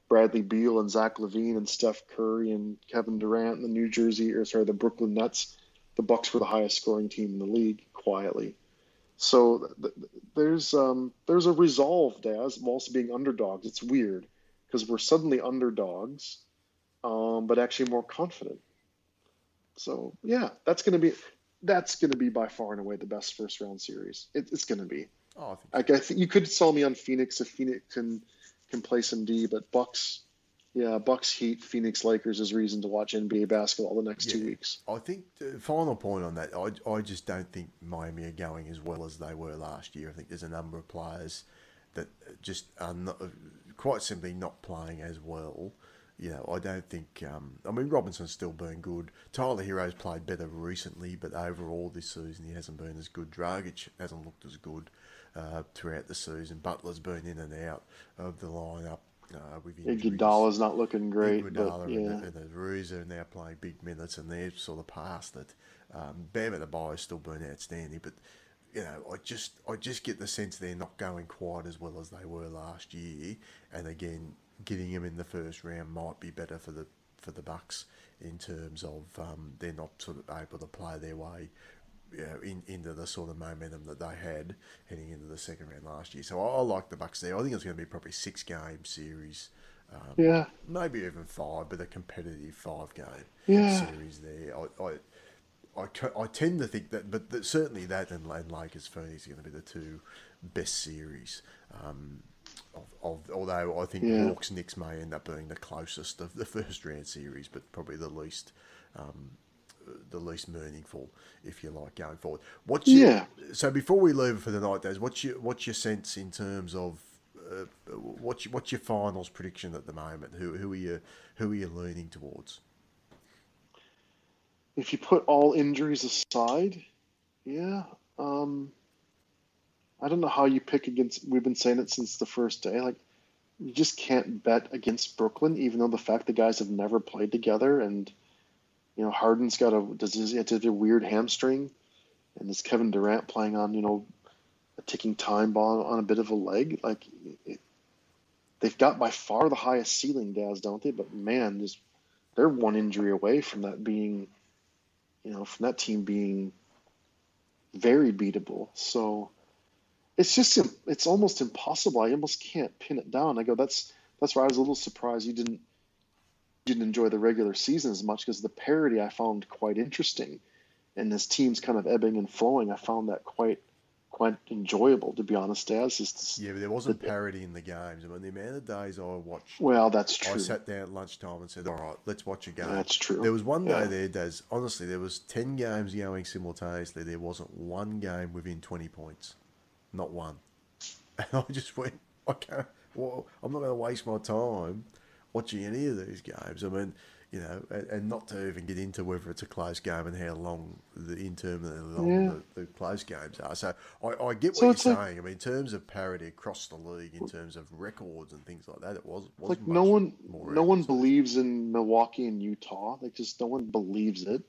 Bradley Beal and Zach LaVine and Steph Curry and Kevin Durant and the New Jersey or sorry the Brooklyn Nets, the Bucks were the highest scoring team in the league quietly. So th- th- there's um, there's a resolve, Daz, of also being underdogs. It's weird because we're suddenly underdogs, um, but actually more confident. So yeah, that's gonna be that's gonna be by far and away the best first round series. It, it's gonna be.
Oh, I think
Like I think you could sell me on Phoenix if Phoenix can can play some D, but Bucks, yeah, Bucks Heat, Phoenix Lakers is reason to watch NBA basketball the next two weeks.
I think the final point on that, I, I just don't think Miami are going as well as they were last year. I think there's a number of players that just are not, quite simply not playing as well. You know, I don't think. Um, I mean, Robinson's still been good. Tyler Herro's played better recently, but overall this season he hasn't been as good. Dragic hasn't looked as good uh, throughout the season. Butler's been in and out of the lineup uh, with injuries.
Iguodala's not looking great,
Iguodala
but
and,
yeah,
the, and the Ruse are now playing big minutes, and they're sort of past it. Um, Bam Adebayo has still been outstanding, but you know, I just I just get the sense they're not going quite as well as they were last year. And again, getting them in the first round might be better for the for the Bucks in terms of um, they're not sort of able to play their way. You know, in, into the sort of momentum that they had heading into the second round last year. So I, I like the Bucks there. I think it's going to be probably six game series um,
yeah,
maybe even five, but a competitive five game
Yeah.
series there. I, I, I, I tend to think that, but that certainly that and, and Lakers Phoenix are going to be the two best series. Um, of, of, although I think
Yeah.
Hawks Knicks may end up being the closest of the first round series, but probably the least. Um, the least meaningful, if you like, going forward. What's your,
Yeah.
So before we leave for the night, Daz, what's your what's your sense in terms of uh, what's your, what's your finals prediction at the moment? Who who are you who are you leaning towards?
if you put all injuries aside, yeah, um, I don't know how you pick against. We've been saying it since the first day. Like, you just can't bet against Brooklyn, even though the fact the guys have never played together, and you know Harden's got a does he have a weird hamstring, and this Kevin Durant playing on you know a ticking time bomb on a bit of a leg. Like it, they've got by far the highest ceiling, Daz, don't they? But man, just they're one injury away from that being, you know, from that team being very beatable. So it's just it's almost impossible. I almost can't pin it down. I go that's that's why I was a little surprised you didn't didn't enjoy the regular season as much because the parity I found quite interesting, and this team's kind of ebbing and flowing. I found that quite quite enjoyable to be honest. As is
yeah, but there wasn't the, parity in the games. I mean, the amount of days I watched.
Well, that's true. I
sat down at lunchtime and said, "All right, let's watch a game."
That's true.
There was one day yeah. there, Des. Honestly, there was ten games going simultaneously. There wasn't one game within twenty points, not one. And I just went, I can't. Well, I'm not going to waste my time watching any of these games. I mean, you know, and, and, not to even get into whether it's a close game and how long the interminably long yeah. the, the, close games are. So I, I get what so you're saying. Like, I mean, in terms of parity across the league, in terms of records and things like that, it was
like no one, no one believes in Milwaukee and Utah. Like just no one believes it.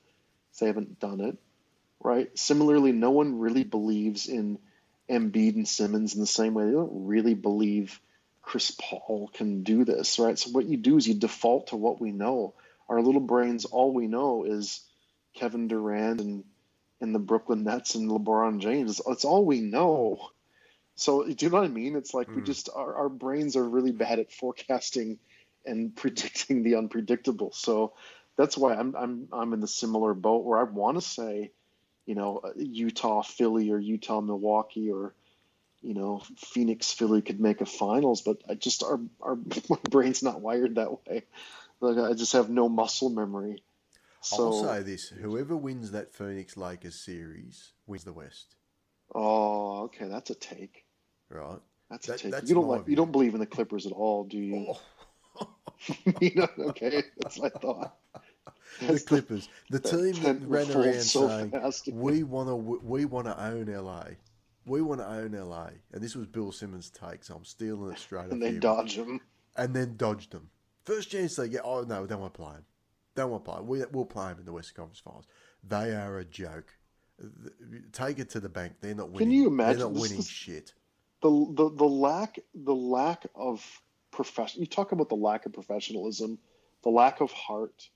They haven't done it, right? Similarly, no one really believes in Embiid and Simmons in the same way. They don't really believe Chris Paul can do this, right? So what you do is you default to what we know. Our little brains, all we know is Kevin Durant and and the Brooklyn Nets and LeBron James. It's, all we know. So do you know what I mean? It's like mm. we hmm. just our, our brains are really bad at forecasting and predicting the unpredictable. So that's why I'm I'm I'm in the similar boat where I want to say, you know, uh, Utah, Philly, or Utah, Milwaukee, or you know, Phoenix, Philly could make a finals, but I just our our my brain's not wired that way. Like I just have no muscle memory.
So, I'll say this: whoever wins that Phoenix Lakers series wins the West.
Oh, okay, that's a take.
Right.
That's that, a take. You don't like you don't believe in the Clippers at all, do you? Oh. you know, okay, that's my thought.
the Clippers, the team that ran around so saying, fast. "We want to, we want to own LA." we want to own LA, and this was Bill Simmons' take, so I'm stealing it straight.
and they dodge them,
and then dodged them. First chance they get, oh no, we don't want to play him. Don't want to play him. We, we'll play him in the Western Conference Finals. They are a joke. Take it to the bank. They're not winning.
Can you imagine?
They're not winning shit.
The, the the lack the lack of profession. You talk about the lack of professionalism, the lack of heart,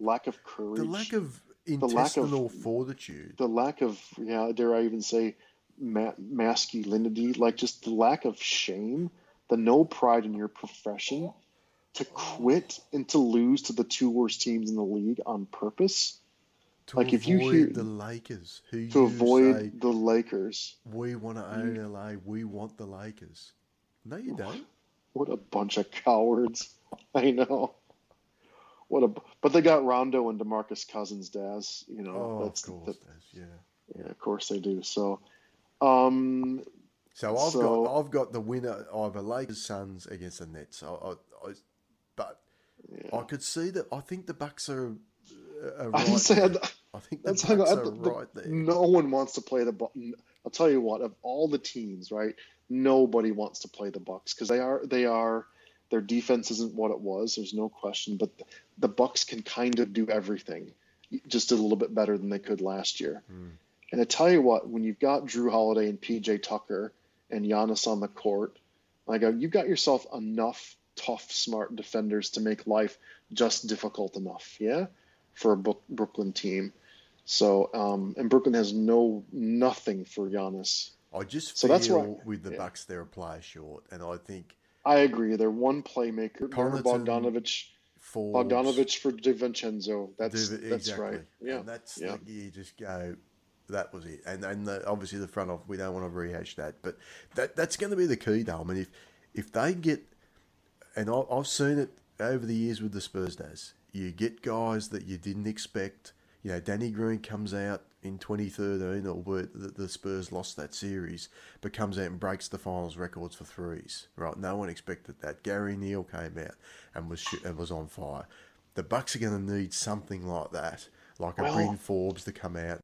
lack of courage,
the lack of intestinal the lack of, fortitude,
the lack of yeah, dare I even say ma- masculinity, like just the lack of shame, the no pride in your profession, to quit and to lose to the two worst teams in the league on purpose.
To like if you hear the Lakers, who
to avoid the Lakers,
we want to own LA. We want the Lakers. No, you don't.
What a bunch of cowards! I know. What a but they got Rondo and Demarcus Cousins, Daz. You know,
oh, that's, of course, that, Daz,
yeah, yeah, of course they do. So um,
so I've so, got I've got the winner either Lakers Suns against the Nets. I, I, I but yeah. I could see that. I think the Bucks are. are right I said. I think the Bucks are the, right there.
No one wants to play the. I'll tell you what. Of all the teams, right? Nobody wants to play the Bucks because they are they are their defense isn't what it was. There's no question, but the, Bucks can kind of do everything, just a little bit better than they could last year. Mm. And I tell you what, when you've got Jrue Holiday and PJ Tucker and Giannis on the court, I go, you've got yourself enough tough, smart defenders to make life just difficult enough, yeah, for a Brooklyn team. So, um, and Brooklyn has no nothing for Giannis.
I just so that's why, with the yeah. Bucks they're a player short, and I think
I agree. They're one playmaker. Bogdanovich, Forbes, Bogdanovich for DiVincenzo. That's Div- that's exactly. right. Yeah,
and that's
yeah.
you just go that was it. And and the, obviously the front off, we don't want to rehash that, but that that's going to be the key, though. I mean, if if they get, and I, I've seen it over the years with the Spurs, does you get guys that you didn't expect. You know, Danny Green comes out in 2013, or the, the Spurs lost that series, but comes out and breaks the finals records for threes. Right? No one expected that. Gary Neal came out and was and was on fire. The Bucks are going to need something like that, like a well, Bryn Forbes to come out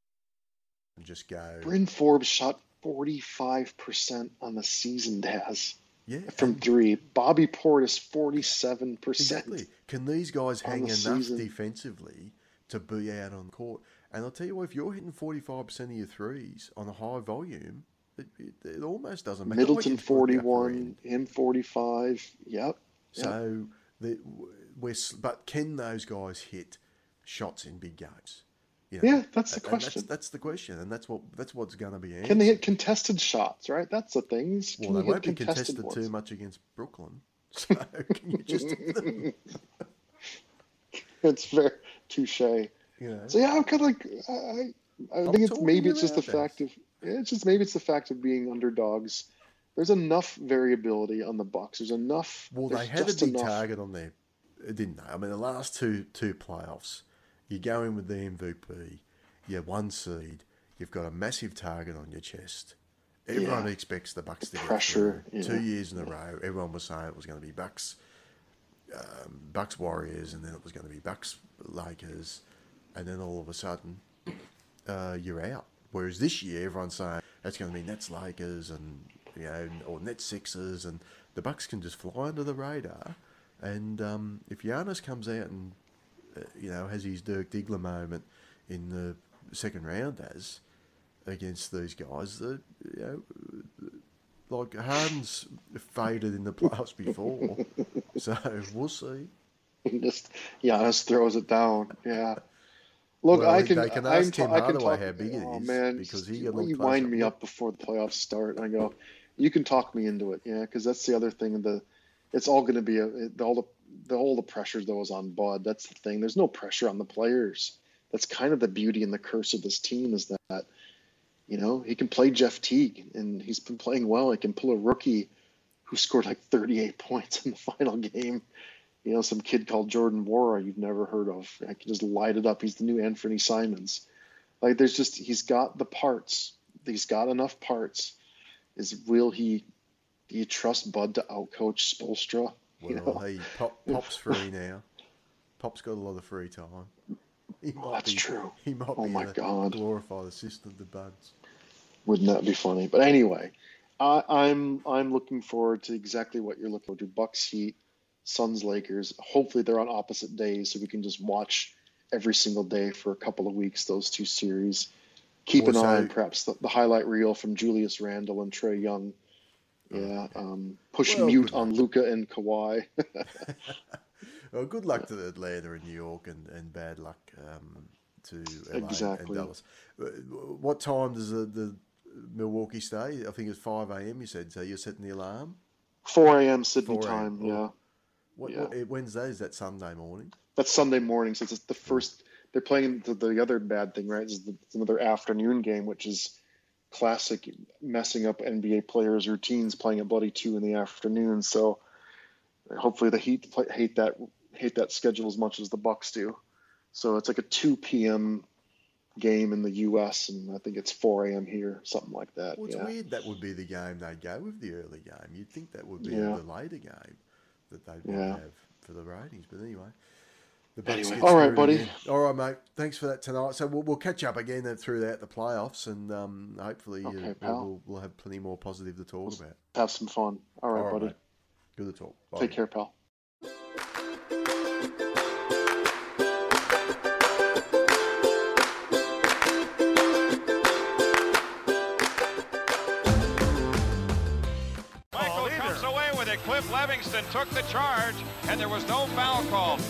and just go.
Bryn Forbes shot 45% on the season, Daz.
Yeah.
From three. Bobby Portis, 47%.
Exactly. Can these guys hang the enough season. defensively to be out on court? And I'll tell you what, if you're hitting 45% of your threes on a high volume, It, it, it almost doesn't matter.
Middleton
Like it's for the upper
41,
end.
him 45. Yep.
So the, we're, but can those guys hit shots in big games? You
Yeah, that's the question.
That's, that's the question, and that's what that's what's going to be answered.
Can they hit contested shots, right? That's the thing. Can
Well, they won't be
contested
contested too much against Brooklyn. So can you just?
It's very touche.
Know?
So yeah, I'm kind of like I, I, I think it's maybe it's just the fact of it's just maybe it's the fact of being underdogs. There's enough variability on the Bucks. There's enough.
Well, they
there's
had a big
enough.
target on there, didn't they? I mean, the last two two playoffs, you go in with the MVP, you're one seed, you've got a massive target on your chest. Everyone
Yeah.
expects the Bucks to get
pressure,
through.
yeah.
Two years in a row, everyone was saying it was going to be Bucks, um, Bucks Warriors, and then it was going to be Bucks Lakers, and then all of a sudden, uh, you're out. Whereas this year, everyone's saying it's going to be Nets Lakers and you know, or Nets Sixers, and the Bucks can just fly under the radar. And um, if Giannis comes out and uh, you know has his Dirk Diggler moment in the second round as against these guys, the you know like Harden's faded in the playoffs before, so we'll see.
just Giannis throws it down. Yeah. Look,
Well,
I can.
they can
I
ask
can,
Tim
I can talk,
how big it
oh,
is,
man,
because he got
you wind me up before the playoffs start, and I go, you can talk me into it, yeah, because that's the other thing. The it's all going to be a the, all the the all the pressure that was on Bud. That's the thing. There's no pressure on the players. That's kind of the beauty and the curse of this team is that, you know, he can play Jeff Teague, and he's been playing well. He can pull a rookie who scored like 38 points in the final game. You know, some kid called Jordan Nwora you've never heard of. I can just light it up. He's the new Anthony Simons. Like there's just he's got the parts. He's got enough parts. Is will he? Do you trust Bud to outcoach Spoelstra?
Well,
You know,
hey, Pop, Pop's free now. Pop's got a lot of free time. He oh, might
that's
be,
true.
He might
Oh
be
my
a
God.
glorified assistant to Buds.
Wouldn't that be funny? But anyway, I, I'm I'm looking forward to exactly what you're looking forward to. Bucks Heat, Suns Lakers. Hopefully they're on opposite days so we can just watch every single day for a couple of weeks those two series. Keep an eye on perhaps the, the highlight reel from Julius Randle and Trae Young. Yeah, um, push
Well,
mute on Luka and Kawhi.
Well, good luck to the Atlanta and New York, and, and bad luck um, to LA
Exactly.
and Dallas. Uh, What time does the, the Milwaukee stay? I think it's five a.m. You said so. You're setting the alarm.
4 a.m. Sydney
4
time. Yeah.
What,
Yeah.
what eh, Wednesday is that Sunday morning?
That's Sunday morning, so it's the first. They're playing the, the other bad thing, right? Is it's another afternoon game, which is classic messing up NBA players' routines, playing at bloody two in the afternoon. So hopefully the Heat play, hate that hate that schedule as much as the Bucks do. So it's like a 2 p.m. game in the U.S. and I think it's 4 a.m. here, something like that.
Well, it's
yeah.
weird that would be the game they'd go with the early game. You'd think that would be
Yeah.
the later game that they'd
Yeah.
have for the ratings. But anyway, the Bucks
Anyway. All right, buddy.
again. All right, mate. Thanks for that tonight. So we'll, we'll catch up again then throughout the playoffs, and um, hopefully uh,
Okay,
we'll, we'll, we'll have plenty more positive to talk about.
Have some fun. All right,
All right,
buddy.
mate. Good to talk. Bye.
Take care, pal.
Cliff Levingston took the charge, and there was no foul call.